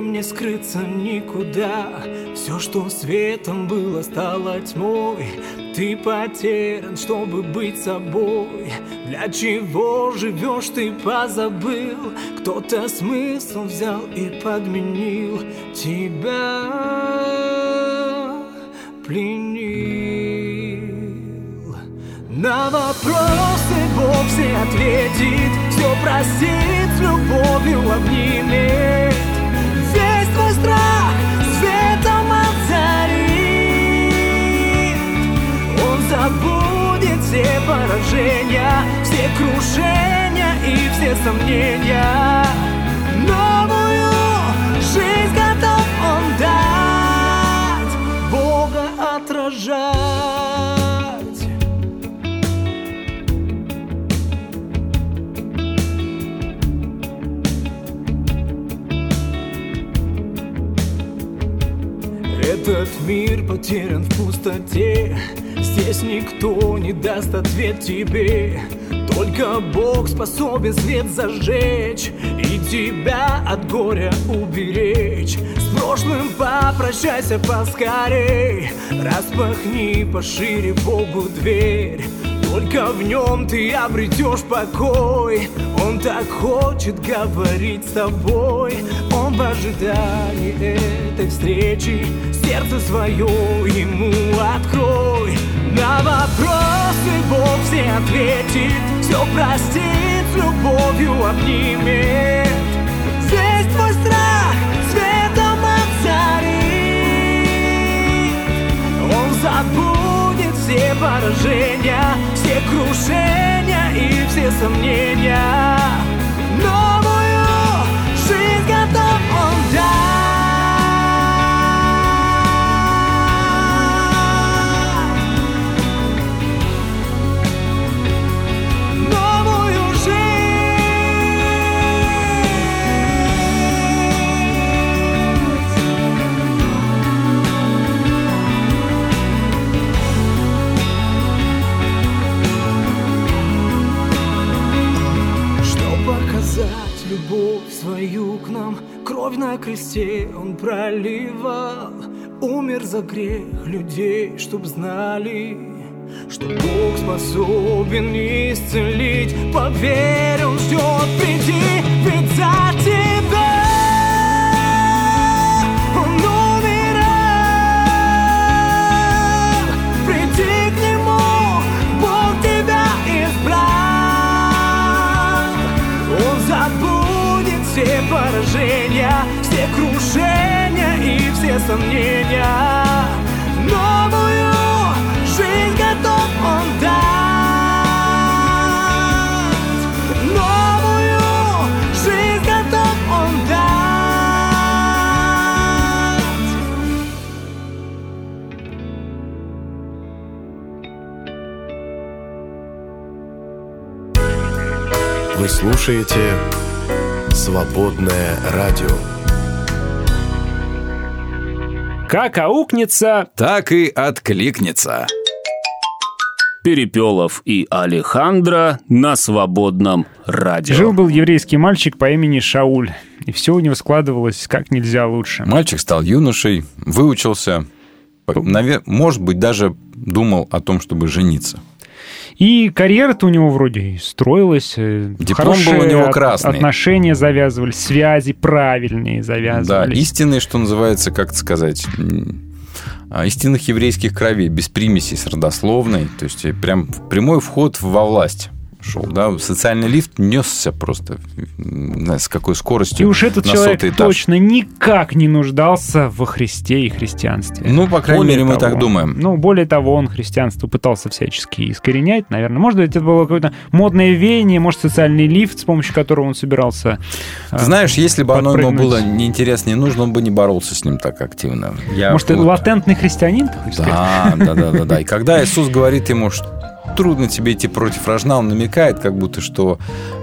Проблем не скрыться никуда. Все, что светом было, стало тьмой. Ты потерян, чтобы быть собой. Для чего живешь, ты позабыл. Кто-то смысл взял и подменил тебя пленил. На вопросы Бог все ответит, все простит, с любовью обнимет. Страх светом озарит. Он забудет все поражения, все крушения и все сомнения. Новую жизнь готов он дать, Бога отражать. Мир потерян в пустоте. Здесь никто не даст ответ тебе. Только Бог способен свет зажечь И тебя от горя уберечь. С прошлым попрощайся поскорей. Распахни пошире Богу дверь. Только в нем ты обретешь покой. Он так хочет говорить с тобой. Он в ожидании этой встречи Сердце свое ему открой. На вопросы Бог все ответит Все простит, с любовью обнимет. Здесь твой страх светом озарит Он забудет все поражения, все крушения и все сомнения. За грех людей, чтоб знали Что Бог способен исцелить. Поверь, он ждет, приди, ведь сомнения. Новую жизнь готов он дать. Новую жизнь готов он дать. Вы слушаете «Свободное радио». Как аукнется, Так и откликнется. Перепелов и Алехандро на свободном радио. жил-был еврейский мальчик по имени Шауль. И все у него складывалось как нельзя лучше. Мальчик стал юношей, выучился, навер- может быть, даже думал о том, чтобы жениться. И карьера-то у него вроде и строилась. э, Диплом был у хорошие него красный. Отношения завязывались, связи правильные Да, завязывались. истинные, что называется, как сказать, а, истинных еврейских кровей, без примесей с родословной, то есть э, прям прямой вход во власть шел, да, социальный лифт несся просто, с какой скоростью И уж этот на человек этаж. точно никак не нуждался во Христе и христианстве. Ну, по крайней Более мере, мы того, так думаем. Ну, более того, он христианство пытался всячески искоренять, наверное. Может быть, это было какое-то модное веяние, может, социальный лифт, с помощью которого он собирался... Ты Знаешь, если бы оно ему было неинтересно, не нужно, он бы не боролся с ним так активно. Я Может, вот- латентный христианин? Да, да, да, да, да. И когда Иисус говорит ему, что трудно тебе идти против рожна, он намекает, как будто что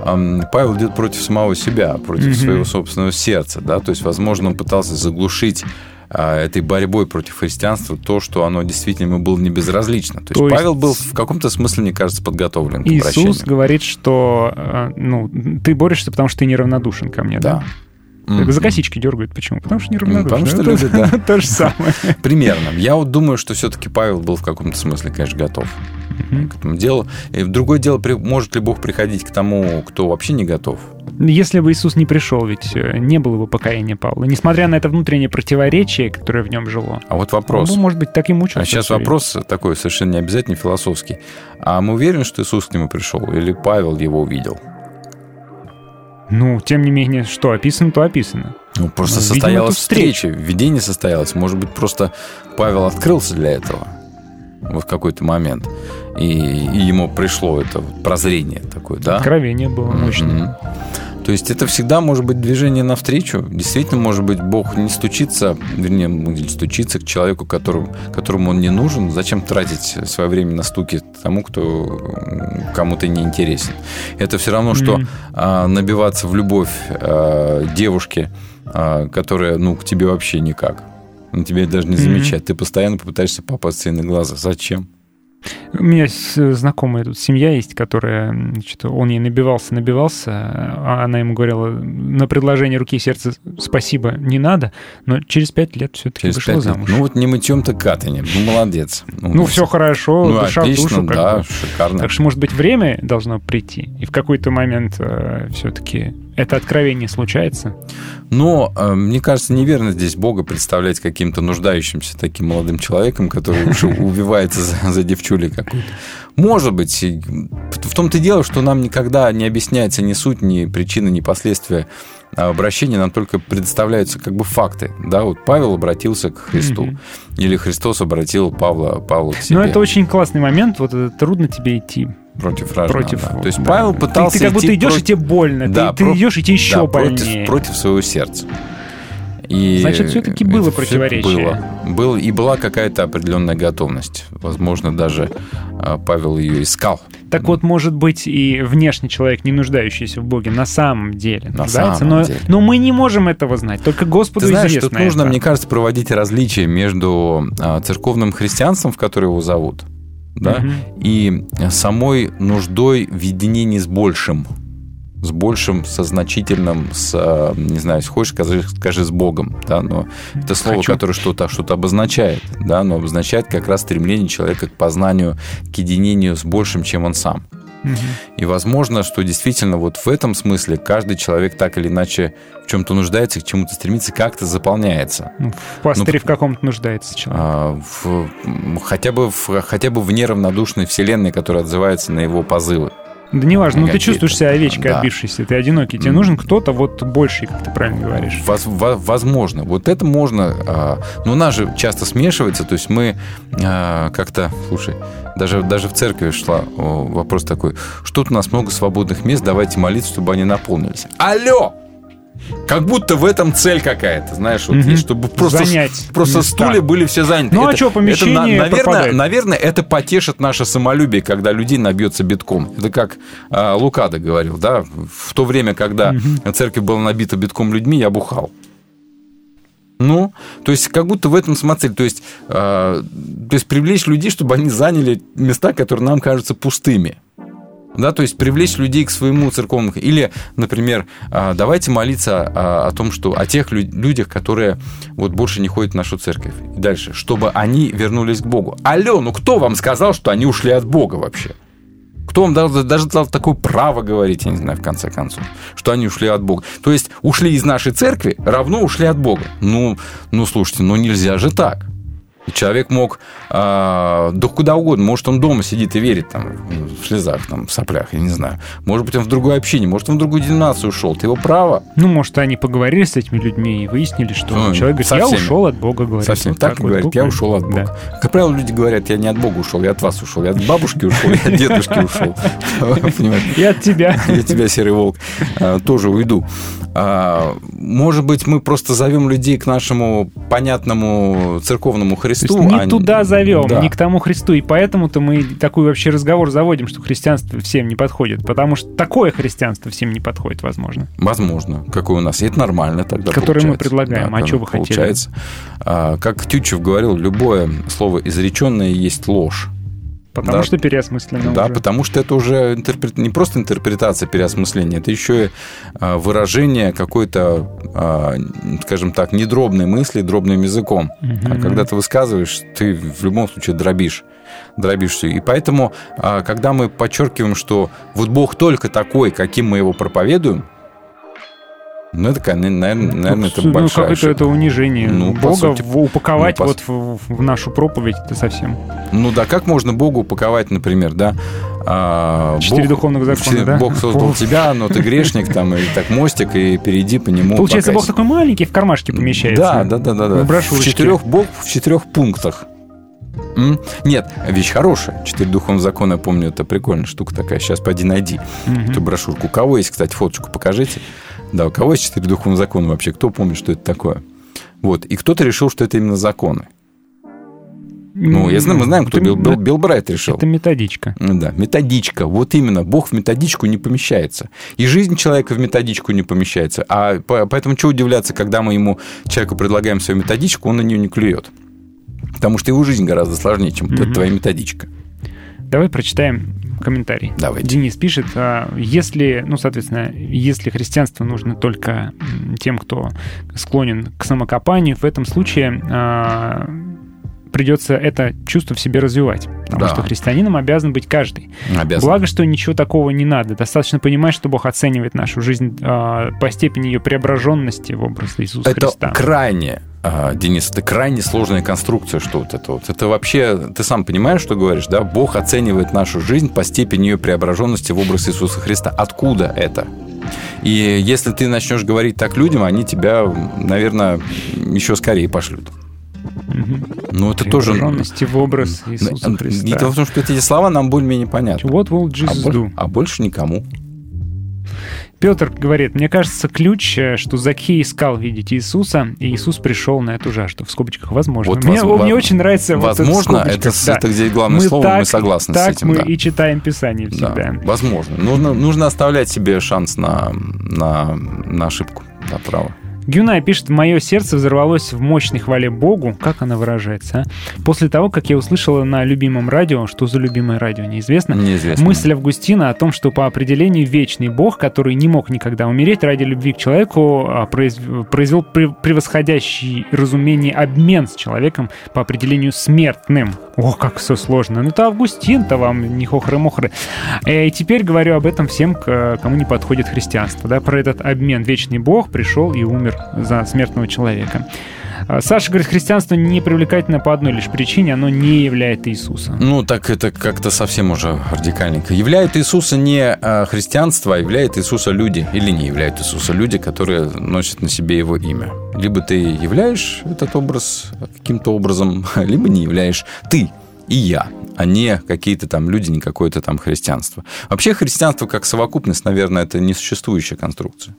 эм, Павел идет против самого себя, против Мгм. своего собственного сердца, да, то есть, возможно, он пытался заглушить а, этой борьбой против христианства то, что оно действительно ему было не безразлично. То есть, То есть Павел был в каком-то смысле, мне кажется, подготовлен к Иисус обращению. говорит, что э, ну, ты борешься, потому что ты неравнодушен ко мне, да? Мгм. За косички дергают. Почему? Потому что неравнодушен. Потому что Это любит, да. То же самое. Примерно. Я вот думаю, что все-таки Павел был в каком-то смысле, конечно, готов к этому делу. И другое дело, может ли Бог приходить к тому, кто вообще не готов? Если бы Иисус не пришел, ведь э, не было бы покаяния Павла. Несмотря на это внутреннее противоречие, которое в нем жило. А вот вопрос. Бы, может быть, так и мучился. А сейчас вопрос такой совершенно не обязательно философский. А мы уверены, что Иисус к нему пришел? Или Павел его увидел? Ну, тем не менее, что описано, то описано. Ну, просто Ну, состоялась встреча. встреча, видение состоялось. Может быть, просто Павел открылся для этого вот в какой-то момент. И, и ему пришло это прозрение такое, да? Откровение было мощное. Мгм. То есть это всегда может быть движение навстречу. Действительно, может быть, Бог не стучится, вернее, ну, или стучится к человеку, которому, которому он не нужен. Зачем тратить свое время на стуки тому, кто кому-то не интересен? Это все равно, что а, набиваться в любовь а, девушке, а, которая, ну, к тебе вообще никак. Он тебя даже не замечает. Ты постоянно попытаешься попасться ей на глаза. Зачем? У меня знакомая тут семья есть, которая, значит, он ей набивался, набивался, а она ему говорила, на предложение руки и сердца спасибо не надо, но через пять лет все-таки вышла лет. замуж. Ну вот не мытьем-то катанем. Ну, молодец. Ну, все хорошо, Ну, душа в отлично, душу. как да, бы. шикарно. Так что, может быть, время должно прийти, и в какой-то момент все-таки это откровение случается. Но, э, мне кажется, неверно здесь Бога представлять каким-то нуждающимся таким молодым человеком, который уж убивается за, за девчулей какую-то. Может быть, в том-то и дело, что нам никогда не объясняется ни суть, ни причины, ни последствия обращения, нам только предоставляются как бы факты. Да, вот Павел обратился к Христу, Мгм. или Христос обратил Павла, Павла к себе. Но это очень классный момент, вот это трудно тебе идти. Против вражды. Против, да. То есть да. Павел Ты- пытался Ты, как будто идти идешь, против- и тебе больно. Да, ты, ты про- идешь, и тебе еще да, больнее. против, против своего сердца. И Значит, всё-таки было противоречие. Было. Было, и была какая-то определенная готовность. Возможно, даже а, Павел ее искал. Так вот, может быть, и внешний человек, не нуждающийся в Боге, на самом деле На нуждается, самом но, деле. но мы не можем этого знать. Только Господу Ты знаешь, известно тут нужно, это. мне кажется, проводить различия между а, церковным христианством, в которое его зовут, да, Мгм. и самой нуждой в единении с большим. С большим, со значительным, с, а, не знаю, если хочешь, скажи, скажи с Богом, да, но это слово, Хочу. которое что-то что обозначает, да, но обозначает как раз стремление человека к познанию, к единению с большим, чем он сам. И возможно, что действительно вот в этом смысле каждый человек так или иначе в чем-то нуждается, к чему-то стремится, как-то заполняется. Ну, в пастыре в каком-то нуждается человек. А, в- хотя, бы в, хотя бы в неравнодушной вселенной, которая отзывается на его позывы. Да неважно, ну ты чувствуешь себя овечкой да. отбившейся, ты одинокий, тебе нужен кто-то вот больший, как ты правильно говоришь. Воз- во- возможно. Вот это можно. а, но у нас же часто смешивается. То есть мы а, как-то, слушай, даже, даже в церкви шла вопрос такой, что тут у нас много свободных мест, давайте молиться, чтобы они наполнились. Алло! Как будто в этом цель какая-то, знаешь, вот есть, чтобы просто, Занять просто места. стулья были все заняты. Ну, а Это- чё, помещение это, на- наверное, пропадает. наверное, это потешит наше самолюбие, когда людей набьется битком. Это как а, Лукада говорил, да, в то время, когда церковь была набита битком людьми, я бухал. Ну, то есть как будто в этом смотри, то есть, э, то есть привлечь людей, чтобы они заняли места, которые нам кажутся пустыми. Да, то есть привлечь людей к своему церковному. Или, например, а, давайте молиться а, о том, что о тех лю- людях, которые вот больше не ходят в нашу церковь. И дальше, чтобы они вернулись к Богу. Алло, ну кто вам сказал, что они ушли от Бога вообще? Кто вам дал, даже дал такое право говорить, я не знаю, в конце концов, что они ушли от Бога? То есть ушли из нашей церкви, равно ушли от Бога. Ну, ну слушайте, ну нельзя же так. Человек мог а, да куда угодно. Может, он дома сидит и верит там, в слезах, там, в соплях, я не знаю. Может быть, он в другое общение, может, он в другую деноминацию ушел. Это его право. Ну, может, они поговорили с этими людьми и выяснили, что Ну, человек говорит, я всеми. ушел от Бога, говорит. Совсем Вот так, вот говорит, Бог я ушел от Бога. Да. Как правило, люди говорят, я не от Бога ушел, я от вас ушел, я от бабушки ушел, я от дедушки ушел. И от тебя. Я тебя, серый волк, а, тоже уйду. А, Может быть, мы просто зовем людей к нашему понятному церковному есть Христу. не а туда зовем, Да. не к тому Христу. И поэтому-то мы такой вообще разговор заводим, что христианство всем не подходит. Потому что такое христианство всем не подходит, возможно. Возможно, какой у нас. И это нормально тогда Которое мы получается. предлагаем. А да, чё вы хотели? Получается. А, Как Тютчев говорил, любое слово изреченное есть ложь. Потому Да. что переосмысленно Да, уже. потому что это уже интерпре- не просто интерпретация переосмысления, это еще и а, выражение какой-то, а, скажем так, недробной мысли дробным языком. А Мгм. когда ты высказываешь, ты в любом случае дробишь. Дробишь все. И поэтому, а, когда мы подчеркиваем, что вот Бог только такой, каким мы его проповедуем, ну, это, наверное, наверное это ну, большая какое-то ошибка. это унижение. Ну, Бога сути. упаковать Ну, по вот в, в нашу проповедь это совсем. Ну да, как можно Богу упаковать, например, да? а, Четыре духовных закона, все- да? Бог создал Уф. тебя, но ты грешник, там, и так мостик, и перейди по нему. Получается, Бог покайся. такой маленький, в кармашке помещается. Да, да, да, да, да. В четырех Бог в четырех пунктах. М? Нет, вещь хорошая. Четыре духовных закона, я помню, это прикольная штука такая. Сейчас пойди найди Мгм. эту брошюрку. У кого есть, кстати, фоточку покажите. Да, у кого есть четыре духовных закона вообще? Кто помнит, что это такое? Вот. И кто-то решил, что это именно законы. Ну, я знаю, мы знаем, кто Это- Билл, Билл- Билл Брайт решил. Это методичка. Ну Да, методичка. Вот именно. Бог в методичку не помещается. И жизнь человека в методичку не помещается. А по- поэтому что удивляться, когда мы ему, человеку предлагаем свою методичку, он на нее не клюет. Потому что его жизнь гораздо сложнее, чем Мгм. твоя методичка. Давай прочитаем комментарий. Давайте. Денис пишет, а, если, ну, соответственно, если христианство нужно только тем, кто склонен к самокопанию, в этом случае а, придется это чувство в себе развивать. Потому Да. что христианином обязан быть каждый. Обязан. Благо, что ничего такого не надо. Достаточно понимать, что Бог оценивает нашу жизнь а, по степени ее преображенности в образ Иисуса Это Христа. крайне, а, Денис, это крайне сложная конструкция, что вот это вот. Это вообще, ты сам понимаешь, что говоришь, да? Бог оценивает нашу жизнь по степени ее преображенности в образ Иисуса Христа. Откуда это? И если ты начнешь говорить так людям, они тебя, наверное, еще скорее пошлют. Ну, это тоже... В образ Иисуса И Христа. дело в том, что эти слова нам более-менее понятны. What will А, Jesus боль- do? а больше никому. Петр говорит, мне кажется, ключ, э, что Закхей искал видеть Иисуса, и Иисус пришел на эту жажду. В скобочках, возможно. Вот мне, воз- мне очень нравится вот Возможно, скобочках, это, да. это где главное слово, мы так- согласны так с этим. мы да. и читаем Писание Да, всегда. возможно. Нужно, нужно оставлять себе шанс на, на, на ошибку, на право. Гюнай пишет, мое сердце взорвалось в мощной хвале Богу. Как она выражается, а? После того, как я услышала на любимом радио, что за любимое радио, неизвестно, Неизвестно. мысль Августина о том, что по определению вечный Бог, который не мог никогда умереть ради любви к человеку, а, произ- произвел пре- превосходящий разумение обмен с человеком по определению смертным. Ох, как все сложно. Ну, это Августин-то вам не хохры-мохры. Э, И теперь говорю об этом всем, кому не подходит христианство. Да, про этот обмен. Вечный Бог пришел и умер за смертного человека. А, Саша говорит, христианство не привлекательно по одной лишь причине, оно не является Иисуса. Ну, так это как-то совсем уже радикальненько. Являет Иисуса не а, христианство, а являет Иисуса люди. Или не являют Иисуса люди, которые носят на себе его имя. Либо ты являешь этот образ каким-то образом, либо не являешь ты и я, а не какие-то там люди, не какое-то там христианство. Вообще христианство как совокупность, наверное, это несуществующая конструкция.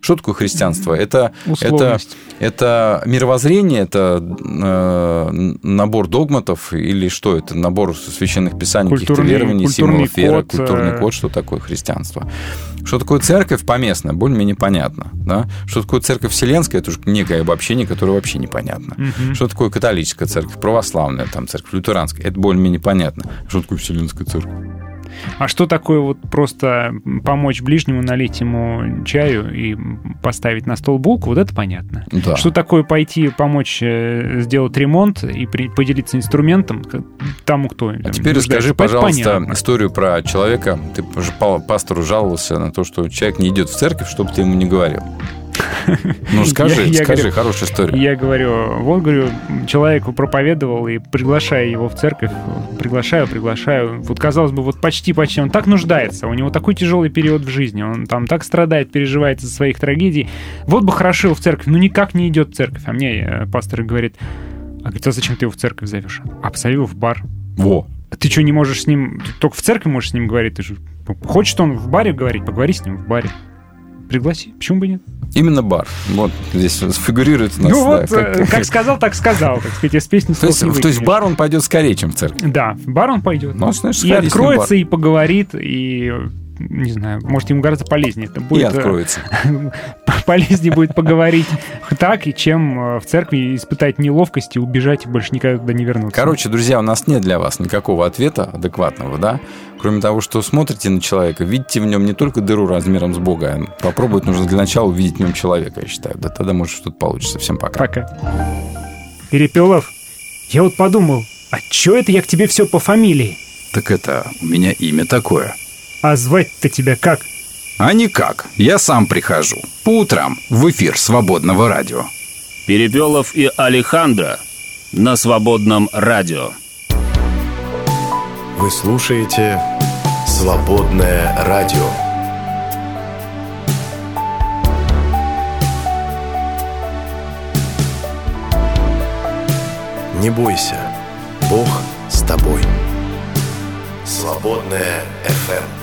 Что такое христианство? Это, это, Условность. это мировоззрение, это э, набор догматов или что это? Набор священных писаний, каких-то Культурный- верований, культурный символов веры, код, культурный э. код, что такое христианство. Что такое церковь поместная, более-менее понятно. Да? Что такое церковь вселенская, это уже некое обобщение, которое вообще непонятно. Мгм. Что такое католическая церковь, православная там церковь, лютеранская, это более-менее понятно. Что такое вселенская церковь? А что такое вот просто помочь ближнему налить ему чаю и поставить на стол булку, вот это понятно. Да. Что такое пойти помочь э, сделать ремонт и при- поделиться инструментом тому, кто А теперь расскажи, пожалуйста, историю про человека. Ты же па- пастору жаловался на то, что человек не идет в церковь, чтобы ты ему не говорил. Ну, скажи, Я- я скажи, говорю- хорошая история. Я говорю, вот, говорю, человеку проповедовал и приглашаю его в церковь, приглашаю, приглашаю. Вот, казалось бы, вот почти-почти он так нуждается, у него такой тяжелый период в жизни, он там так страдает, переживает из-за своих трагедий. Вот бы хорошо в церковь, ну никак не идет в церковь. А мне э, пастор говорит, а говорит, а зачем ты его в церковь зовешь? А позови в бар. Во. А Ты что, не можешь с ним, ты только в церкви можешь с ним говорить? Ты же хочет он в баре говорить, поговори с ним в баре. Пригласи, почему бы нет? Именно бар. Вот здесь фигурирует у нас. ну да, вот, э, как сказал, так сказал, так сказать, из песни То есть, то есть бар он пойдет скорее, чем в церковь. Да, в бар он пойдет. Ну, значит, и откроется, и поговорит, и не знаю, может, ему гораздо полезнее это будет. И э, откроется. Полезнее будет поговорить так, и чем э, в церкви испытать неловкость и убежать и больше никогда не вернуться. Короче, друзья, у нас нет для вас никакого ответа адекватного, да? Кроме того, что смотрите на человека, видите в нем не только дыру размером с Бога, а попробовать нужно для начала увидеть в нем человека, я считаю. Да тогда, может, что-то получится. Всем пока. Пока. Перепелов, я вот подумал, а чё это я к тебе все по фамилии? Так это, у меня имя такое. А звать-то тебя как? А никак, я сам прихожу. По утрам в эфир свободного радио. Перепелов и Алехандро на свободном радио. Вы слушаете «Свободное радио». Не бойся, Бог с тобой. Свободное FM.